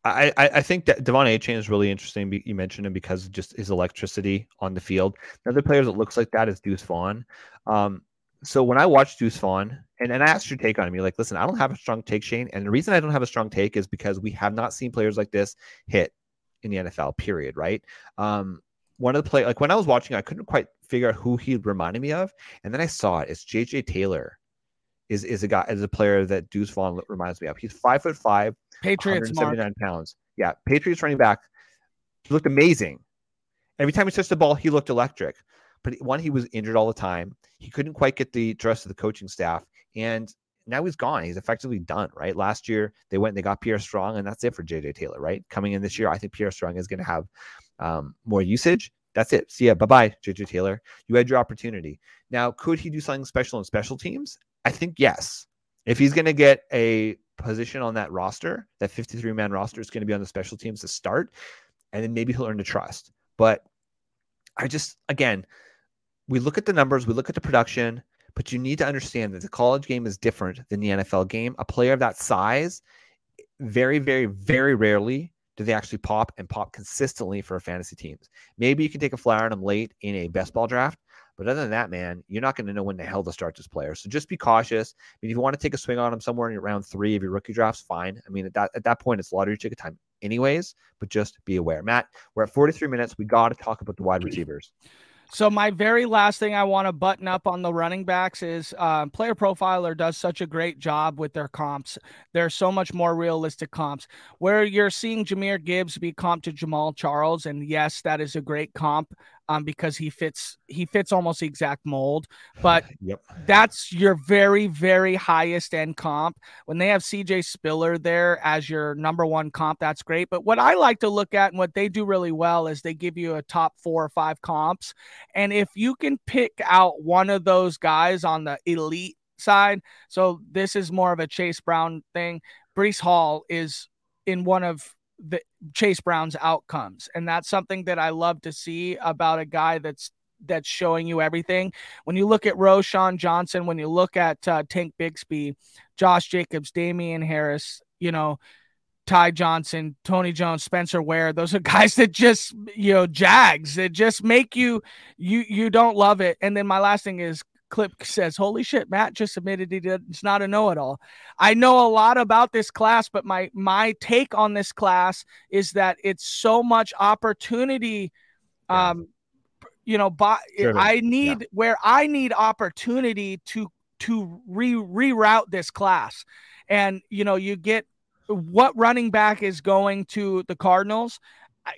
I, I think that De'Von Achane is really interesting. You mentioned him because just his electricity on the field. Another player that looks like that is Deuce Vaughn. Um, so when I watched Deuce Vaughn, and, and I asked your take on him, you're like, listen, I don't have a strong take, Shane. And the reason I don't have a strong take is because we have not seen players like this hit in the NFL, period. Right. Um, one of the play like when I was watching, I couldn't quite figure out who he reminded me of. And then I saw it. It's JJ Taylor is is a guy is a player that Deuce Vaughn reminds me of. He's five foot five, Patriots mark. 179 pounds. Yeah, Patriots running back. He looked amazing. Every time he touched the ball, he looked electric. But one, he was injured all the time. He couldn't quite get the trust of the coaching staff, and now he's gone. He's effectively done. Right. Last year they went and they got Pierre Strong, and that's it for JJ Taylor. Right. Coming in this year, I think Pierre Strong is going to have um, more usage. That's it. See ya. Bye bye, JJ Taylor. You had your opportunity. Now, could he do something special in special teams? I think yes. If he's going to get a position on that roster, that 53 man roster is going to be on the special teams to start, and then maybe he'll earn the trust. But I just, again, we look at the numbers, we look at the production, but you need to understand that the college game is different than the NFL game. A player of that size, very, very, very rarely do they actually pop and pop consistently for fantasy teams. Maybe you can take a flyer on them late in a best ball draft, but other than that, man, you're not going to know when the hell to start this player. So just be cautious. I mean, if you want to take a swing on him somewhere in round three of your rookie drafts, fine. I mean, at that at that point, it's lottery ticket time, anyways. But just be aware, Matt. We're at 43 minutes. We got to talk about the wide receivers. So my very last thing I want to button up on the running backs is uh, Player Profiler does such a great job with their comps. They're so much more realistic comps. Where you're seeing Jahmyr Gibbs be comped to Jamaal Charles, and yes, that is a great comp um, because he fits he fits almost the exact mold. But Yep. that's your very very highest end comp when they have cj spiller there as your number one comp that's great but what i like to look at and what they do really well is they give you a top four or five comps and if you can pick out one of those guys on the elite side so this is more of a chase brown thing Breece Hall is in one of the chase brown's outcomes and that's something that i love to see about a guy that's that's showing you everything. When you look at Roschon Johnson, when you look at uh, Tank Bigsby, Josh Jacobs, Damien Harris, you know, Ty Johnson, Tony Jones, Spencer Ware. Those are guys that just, you know, jags that just make you you you don't love it. And then my last thing is clip says, "Holy shit, Matt just admitted he did. It's not a know-it-all." I know a lot about this class, but my my take on this class is that it's so much opportunity. Yeah. Um, you know, by, I need yeah. where I need opportunity to to re reroute this class, and you know, you get what running back is going to the Cardinals.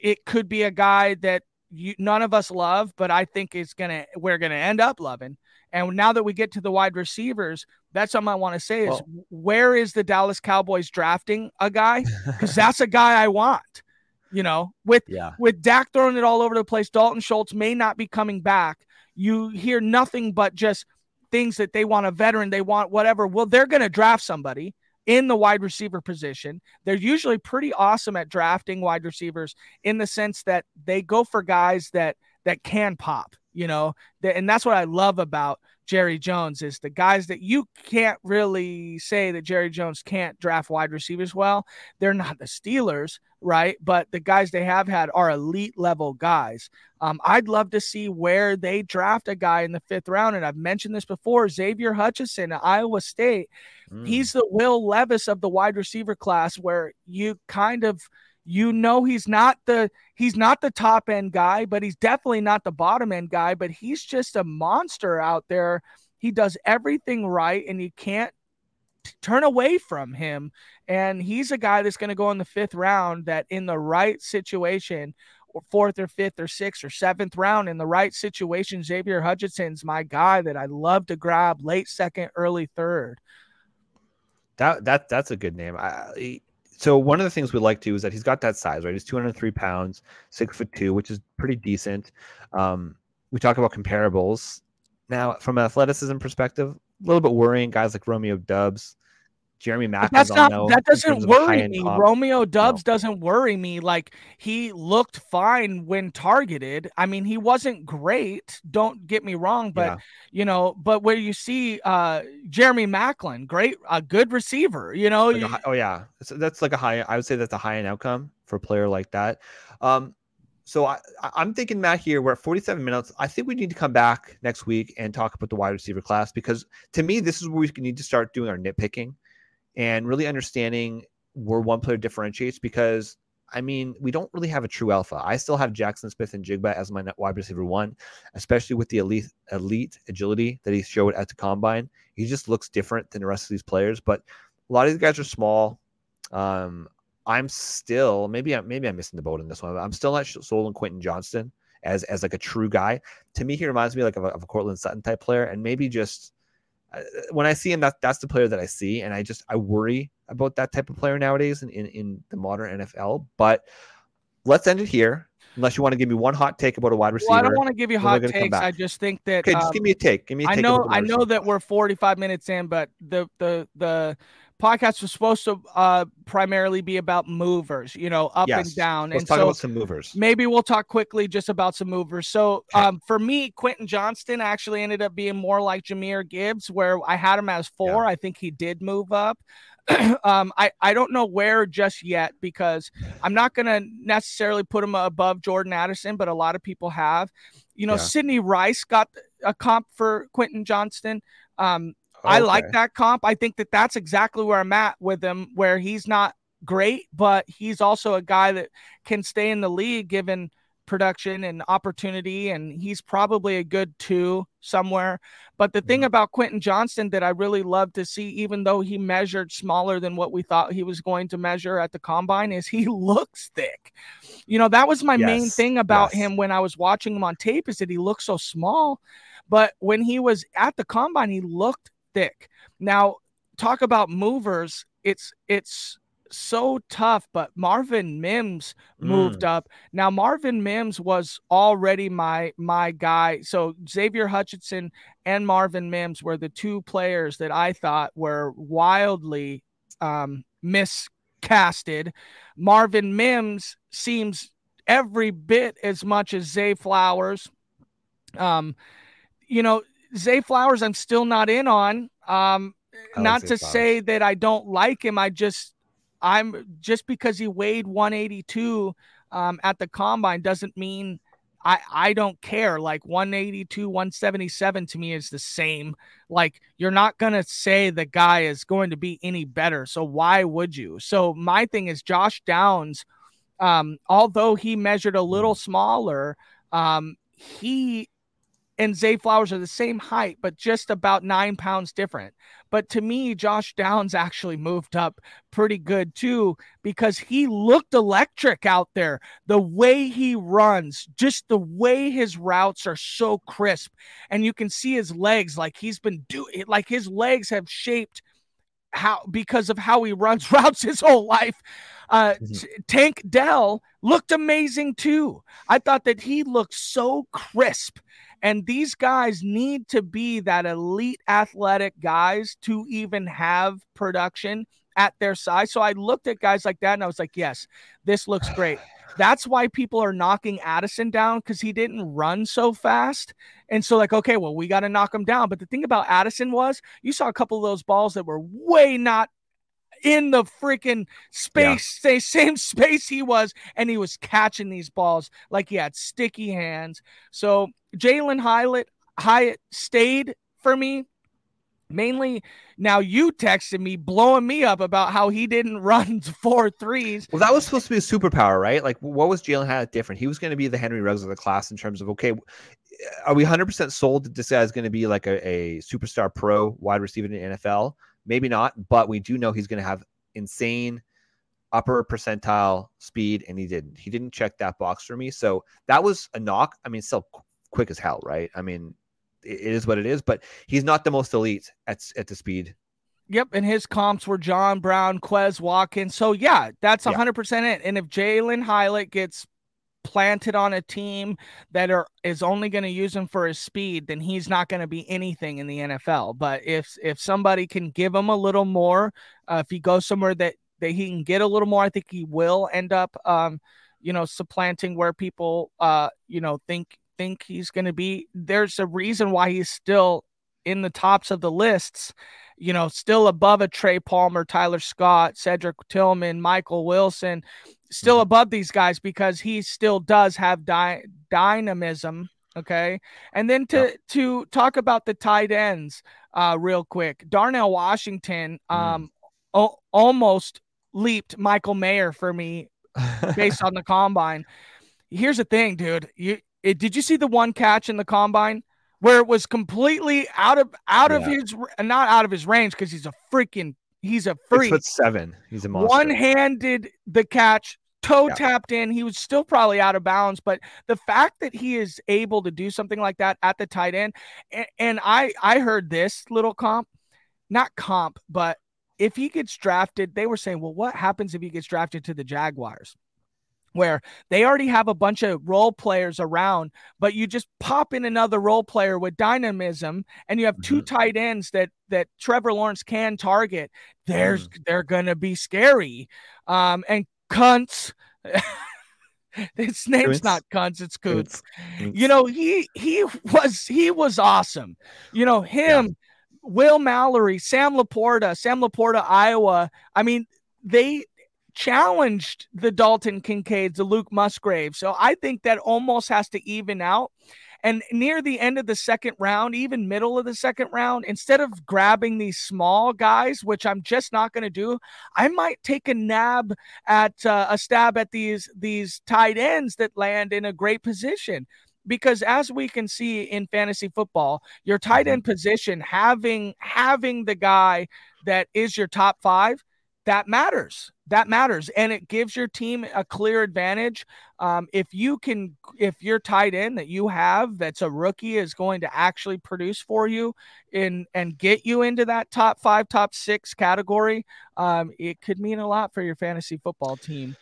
It could be a guy that you, none of us love, but I think it's gonna we're gonna end up loving. And now that we get to the wide receivers, that's something I want to say is well, where is the Dallas Cowboys drafting a guy? Because that's a guy I want. You know, with yeah. with Dak throwing it all over the place, Dalton Schultz may not be coming back. You hear nothing but just things that they want a veteran, they want whatever. Well, they're going to draft somebody in the wide receiver position. They're usually pretty awesome at drafting wide receivers in the sense that they go for guys that that can pop you know and that's what i love about jerry jones is the guys that you can't really say that jerry jones can't draft wide receivers well. They're not the steelers right? But the guys they have had are elite level guys. Um, i'd love to see where they draft a guy in the fifth round and i've mentioned this before xavier hutchinson at iowa state. Mm. he's the will levis of the wide receiver class where you kind of you know he's not the he's not the top end guy but he's definitely not the bottom end guy but he's just a monster out there. He does everything right and you can't t- turn away from him. And he's a guy that's going to go in the fifth round that in the right situation or fourth or fifth or sixth or seventh round in the right situation xavier hutchinson's my guy that i love to grab late second early third. That that that's a good name. I, so one of the things we like to is that he's got that size, right? He's 203 pounds, six foot two, which is pretty decent. Um, we talk about comparables. Now, from an athleticism perspective, a little bit worrying. Guys like Romeo Doubs, Jeremy Mack. That's not that doesn't worry me. Romeo Doubs no. doesn't worry me. Like he looked fine when targeted. I mean, he wasn't great. Don't get me wrong, but yeah. you know, but where you see uh Jeremy Maclin, great, a good receiver. You know, like oh yeah, so that's like a high. I would say that's a high end outcome for a player like that. Um, so I, I'm thinking, Matt, here we're at 47 minutes. I think we need to come back next week and talk about the wide receiver class because to me, this is where we need to start doing our nitpicking and really understanding where one player differentiates because I mean, we don't really have a true alpha. I still have Jackson Smith-Njigba as my wide receiver one, especially with the elite elite agility that he showed at the combine. He just looks different than the rest of these players. But a lot of these guys are small. Um, I'm still maybe I'm maybe I'm missing the boat in this one. I'm still not sold on Quentin Johnston as as like a true guy. To me, he reminds me like of a, of a Courtland Sutton type player, and maybe just when I see him, that that's the player that I see, and I just I worry about that type of player nowadays in in, in the modern NFL. But let's end it here. Unless you want to give me one hot take about a wide receiver. Well, I don't want to give you hot takes. I just think that. Okay, um, just give me a take. Give me. A take I know. I know that we're 45 minutes in, but the the the podcast was supposed to uh, primarily be about movers, you know, up yes. and down. Let's and talk so about some movers. Maybe we'll talk quickly just about some movers. So um, for me, Quentin Johnston actually ended up being more like Jahmyr Gibbs, where I had him as four. Yeah. I think he did move up. um, I, I don't know where just yet because I'm not going to necessarily put him above Jordan Addison, but a lot of people have. You know, yeah. Sidney Rice got a comp for Quentin Johnston. Um, I like that comp. I think that that's exactly where I'm at with him, where he's not great, but he's also a guy that can stay in the league given production and opportunity, and he's probably a good two somewhere. But the thing about Quentin Johnston that I really love to see, even though he measured smaller than what we thought he was going to measure at the combine, is he looks thick. You know, that was my yes. main thing about yes. him when I was watching him on tape is that he looked so small. But when he was at the combine, he looked thick. Now, talk about movers. It's it's so tough, but Marvin Mims moved mm. up. Now Marvin Mims was already my my guy. So Xavier Hutchinson and Marvin Mims were the two players that I thought were wildly um, miscasted. Marvin Mims seems every bit as much as Zay Flowers. Um, you know, Zay Flowers, I'm still not in on. Um, not to Flowers. say that I don't like him. I just I'm just because he weighed 182 um, at the combine doesn't mean I I don't care. Like 182, 177 to me is the same. Like you're not gonna say the guy is going to be any better. So why would you? So my thing is Josh Downs, um, although he measured a little smaller, um, he and Zay Flowers are the same height, but just about nine pounds different. But to me, Josh Downs actually moved up pretty good too because he looked electric out there. The way he runs, just the way his routes are so crisp. And you can see his legs like he's been doing, like his legs have shaped how because of how he runs routes his whole life. Uh, mm-hmm. Tank Dell looked amazing too. I thought that he looked so crisp and these guys need to be that elite athletic guys to even have production at their size. So I looked at guys like that and I was like, yes, this looks great. That's why people are knocking Addison down because he didn't run so fast. And so, like, okay, well, we got to knock him down. But the thing about Addison was you saw a couple of those balls that were way not in the freaking space, yeah. same space he was, and he was catching these balls like he had sticky hands. So Jalin Hyatt, Hyatt stayed for me. Mainly now you texted me blowing me up about how he didn't run four threes. Well, that was supposed to be a superpower, right? Like, what was Jalin Hyatt different? He was going to be the Henry Ruggs of the class in terms of okay, are we 100% sold that this guy is going to be like a, a superstar pro wide receiver in the NFL? Maybe not, but we do know he's going to have insane upper percentile speed, and he didn't. He didn't check that box for me. So that was a knock. I mean, still quick as hell, right? I mean, it is what it is, but he's not the most elite at, at the speed. Yep, and his comps were John Brown, Quez Watkins. So yeah, that's hundred yeah. percent it. And if Jalin Hyatt gets planted on a team that are is only going to use him for his speed, then he's not going to be anything in the NFL. But if if somebody can give him a little more, uh, if he goes somewhere that that he can get a little more, I think he will end up, um, you know, supplanting where people, uh, you know, think think he's going to be. There's a reason why he's still in the tops of the lists, you know, still above a Trey Palmer, Tyler Scott, Cedric Tillman, Michael Wilson, still mm-hmm. above these guys because he still does have dy- dynamism. Okay. And then to, yeah. to talk about the tight ends, uh, real quick, Darnell Washington, mm. um, mm. o- almost leaped Michael Mayer for me based on the combine. Here's the thing, dude. You it, did you see the one catch in the combine where it was completely out of out yeah. of his not out of his range because he's a freaking he's a freak. Six foot seven. He's a monster. One handed the catch, toe yeah. tapped in. He was still probably out of bounds, but the fact that he is able to do something like that at the tight end, and, and I I heard this little comp, not comp, but if he gets drafted, they were saying, well, what happens if he gets drafted to the Jaguars? Where they already have a bunch of role players around, but you just pop in another role player with dynamism, and you have mm-hmm. two tight ends that that Trevor Lawrence can target. There's mm. they're gonna be scary. Um, and cunts. His name's Kuntz. not Cunts, it's Coots. You know, he he was he was awesome. You know, him, yeah. Will Mallory, Sam LaPorta, Sam LaPorta, Iowa. I mean, they challenged the Dalton Kincaids, the Luke Musgrave. So I think that almost has to even out. And near the end of the second round, even middle of the second round, instead of grabbing these small guys, which I'm just not going to do, I might take a nab at uh, a stab at these these tight ends that land in a great position because as we can see in fantasy football your tight mm-hmm. end position having having the guy that is your top 5 that matters. That matters, and it gives your team a clear advantage. Um, if you can, if your tight end that you have that's a rookie is going to actually produce for you in and get you into that top five, top six category, um, it could mean a lot for your fantasy football team.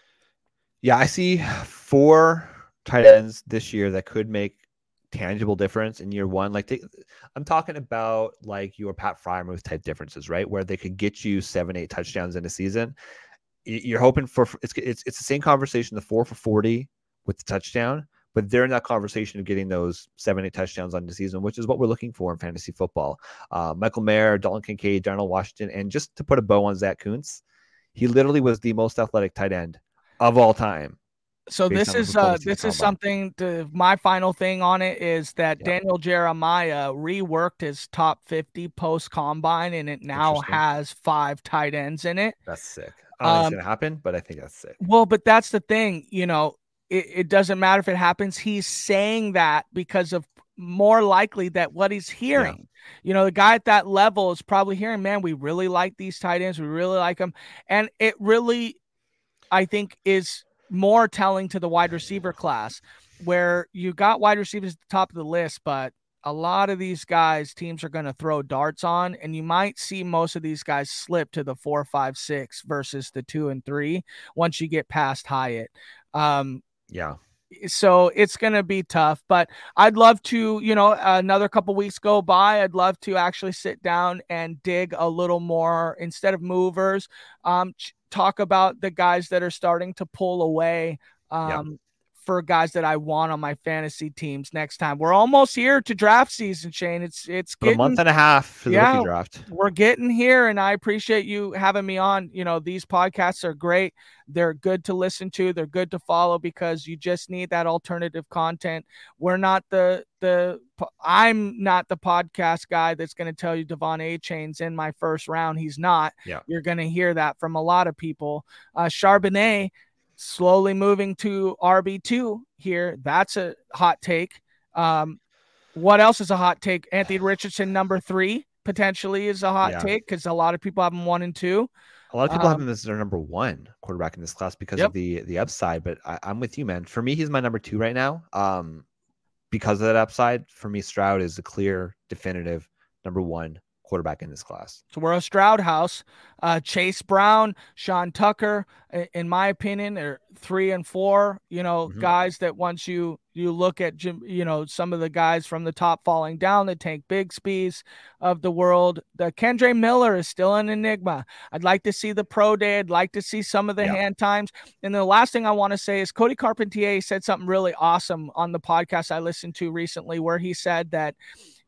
Yeah, I see four tight ends this year that could make tangible difference in year one. Like they, I'm talking about like your Pat Freiermuth type differences, right? Where they could get you seven, eight touchdowns in a season. You're hoping for it's it's it's the same conversation, the four for forty with the touchdown, but they're in that conversation of getting those seven, eight touchdowns on the season, which is what we're looking for in fantasy football. Uh, Michael Mayer, Dalton Kincaid, Darnell Washington, and just to put a bow on Zach Kuntz, He literally was the most athletic tight end of all time. So this is uh, this is something to my final thing on it is that yeah. Daniel Jeremiah reworked his top 50 post combine and it now has five tight ends in it. That's sick. I don't um, it's gonna happen, but I think that's sick. Well, but that's the thing, you know, it, it doesn't matter if it happens. He's saying that because of more likely that what he's hearing. Yeah. You know, the guy at that level is probably hearing, man, we really like these tight ends. We really like them. And it really, I think, is more telling to the wide receiver class where you got wide receivers at the top of the list, but a lot of these guys teams are going to throw darts on, and you might see most of these guys slip to the four, five, six versus the two and three once you get past Hyatt. Um, yeah so it's going to be tough but i'd love to you know another couple weeks go by i'd love to actually sit down and dig a little more instead of movers um ch- talk about the guys that are starting to pull away um for guys that I want on my fantasy teams next time. We're almost here to draft season, Shane. It's it's getting, a month and a half for yeah, the draft. We're getting here, and I appreciate you having me on. You know, these podcasts are great. They're good to listen to. They're good to follow because you just need that alternative content. We're not the the I'm not the podcast guy that's going to tell you De'Von Achane's in my first round. He's not. Yeah. You're going to hear that from a lot of people. Uh, Charbonnet slowly moving to RB2 here. That's a hot take. Um, what else is a hot take? Anthony Richardson, number three, potentially is a hot yeah. take because a lot of people have him one and two. A lot of people um, have him as their number one quarterback in this class because yep. of the the upside. But I, am with you, man. For me, he's my number two right now. Um, because of that upside, for me, Stroud is a clear, definitive number one quarterback in this class. So we're a Stroud house. Uh, Chase Brown, Sean Tucker, in my opinion, are three and four. You know, mm-hmm. guys that once you you look at you know some of the guys from the top falling down, the Tank Bigsby's of the world. The Kendre Miller is still an enigma. I'd like to see the pro day. I'd like to see some of the yeah. hand times. And the last thing I want to say is Cody Carpentier said something really awesome on the podcast I listened to recently, where he said that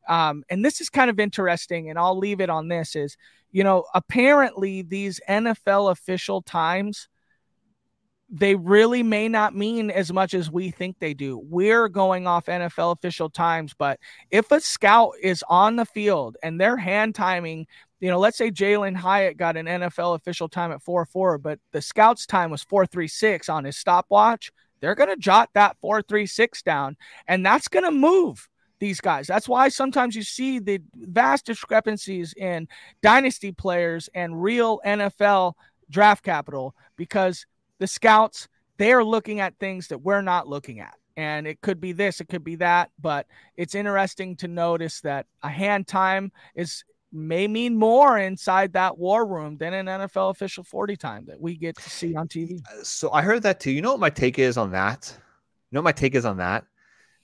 um, and this is kind of interesting, and I'll leave it on this is, you know, apparently these NFL official times, they really may not mean as much as we think they do. We're going off NFL official times, but if a scout is on the field and they're hand timing, you know, let's say Jalin Hyatt got an NFL official time at 4 4, but the scout's time was 436 on his stopwatch, they're going to jot that 436 down, and that's going to move these guys. That's why sometimes you see the vast discrepancies in dynasty players and real NFL draft capital because the scouts they are looking at things that we're not looking at. And it could be this, it could be that, but it's interesting to notice that a hand time is may mean more inside that war room than an NFL official 40 time that we get to see on TV. So I heard that too. You know what my take is on that? You know what my take is on that?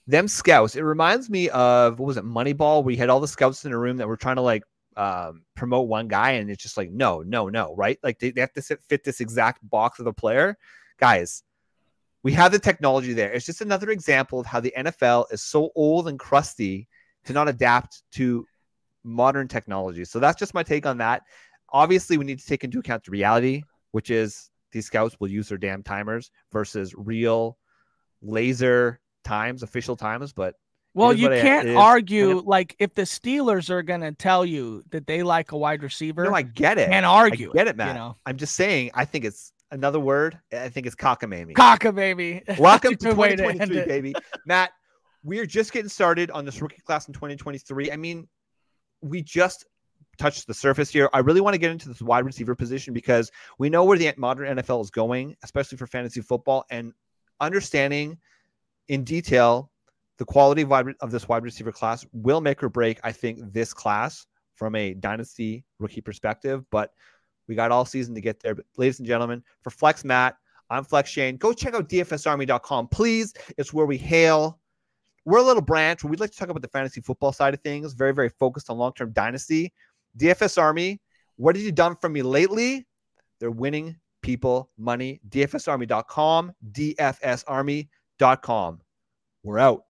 Them scouts, it reminds me of what was it, Moneyball? We had all the scouts in a room that were trying to like um, promote one guy, and it's just like, no, no, no, right? Like they, they have to fit this exact box of a player. Guys, we have the technology there. It's just another example of how the NFL is so old and crusty to not adapt to modern technology. So that's just my take on that. Obviously, we need to take into account the reality, which is these scouts will use their damn timers versus real laser times, official times, but well, you can't argue like if the Steelers are going to tell you that they like a wide receiver. No, I get it. Can't argue. I get it, Matt. You know? I'm just saying. I think it's another word. I think it's cockamamie. Cockamamie. Welcome to 2023, to baby. Matt, we are just getting started on this rookie class in 2023. I mean, we just touched the surface here. I really want to get into this wide receiver position because we know where the modern NFL is going, especially for fantasy football, and understanding in detail the quality of, this wide receiver class will make or break, I think, this class from a dynasty rookie perspective. But we got all season to get there. But ladies and gentlemen, for Flex Matt, I'm Flex Shane. Go check out dfsarmy.com, please. It's where we hail. We're a little branch where we'd like to talk about the fantasy football side of things, very, very focused on long term dynasty. DFS Army, what have you done for me lately? They're winning people money. DFSarmy.com, DFSarmy.com com. We're out.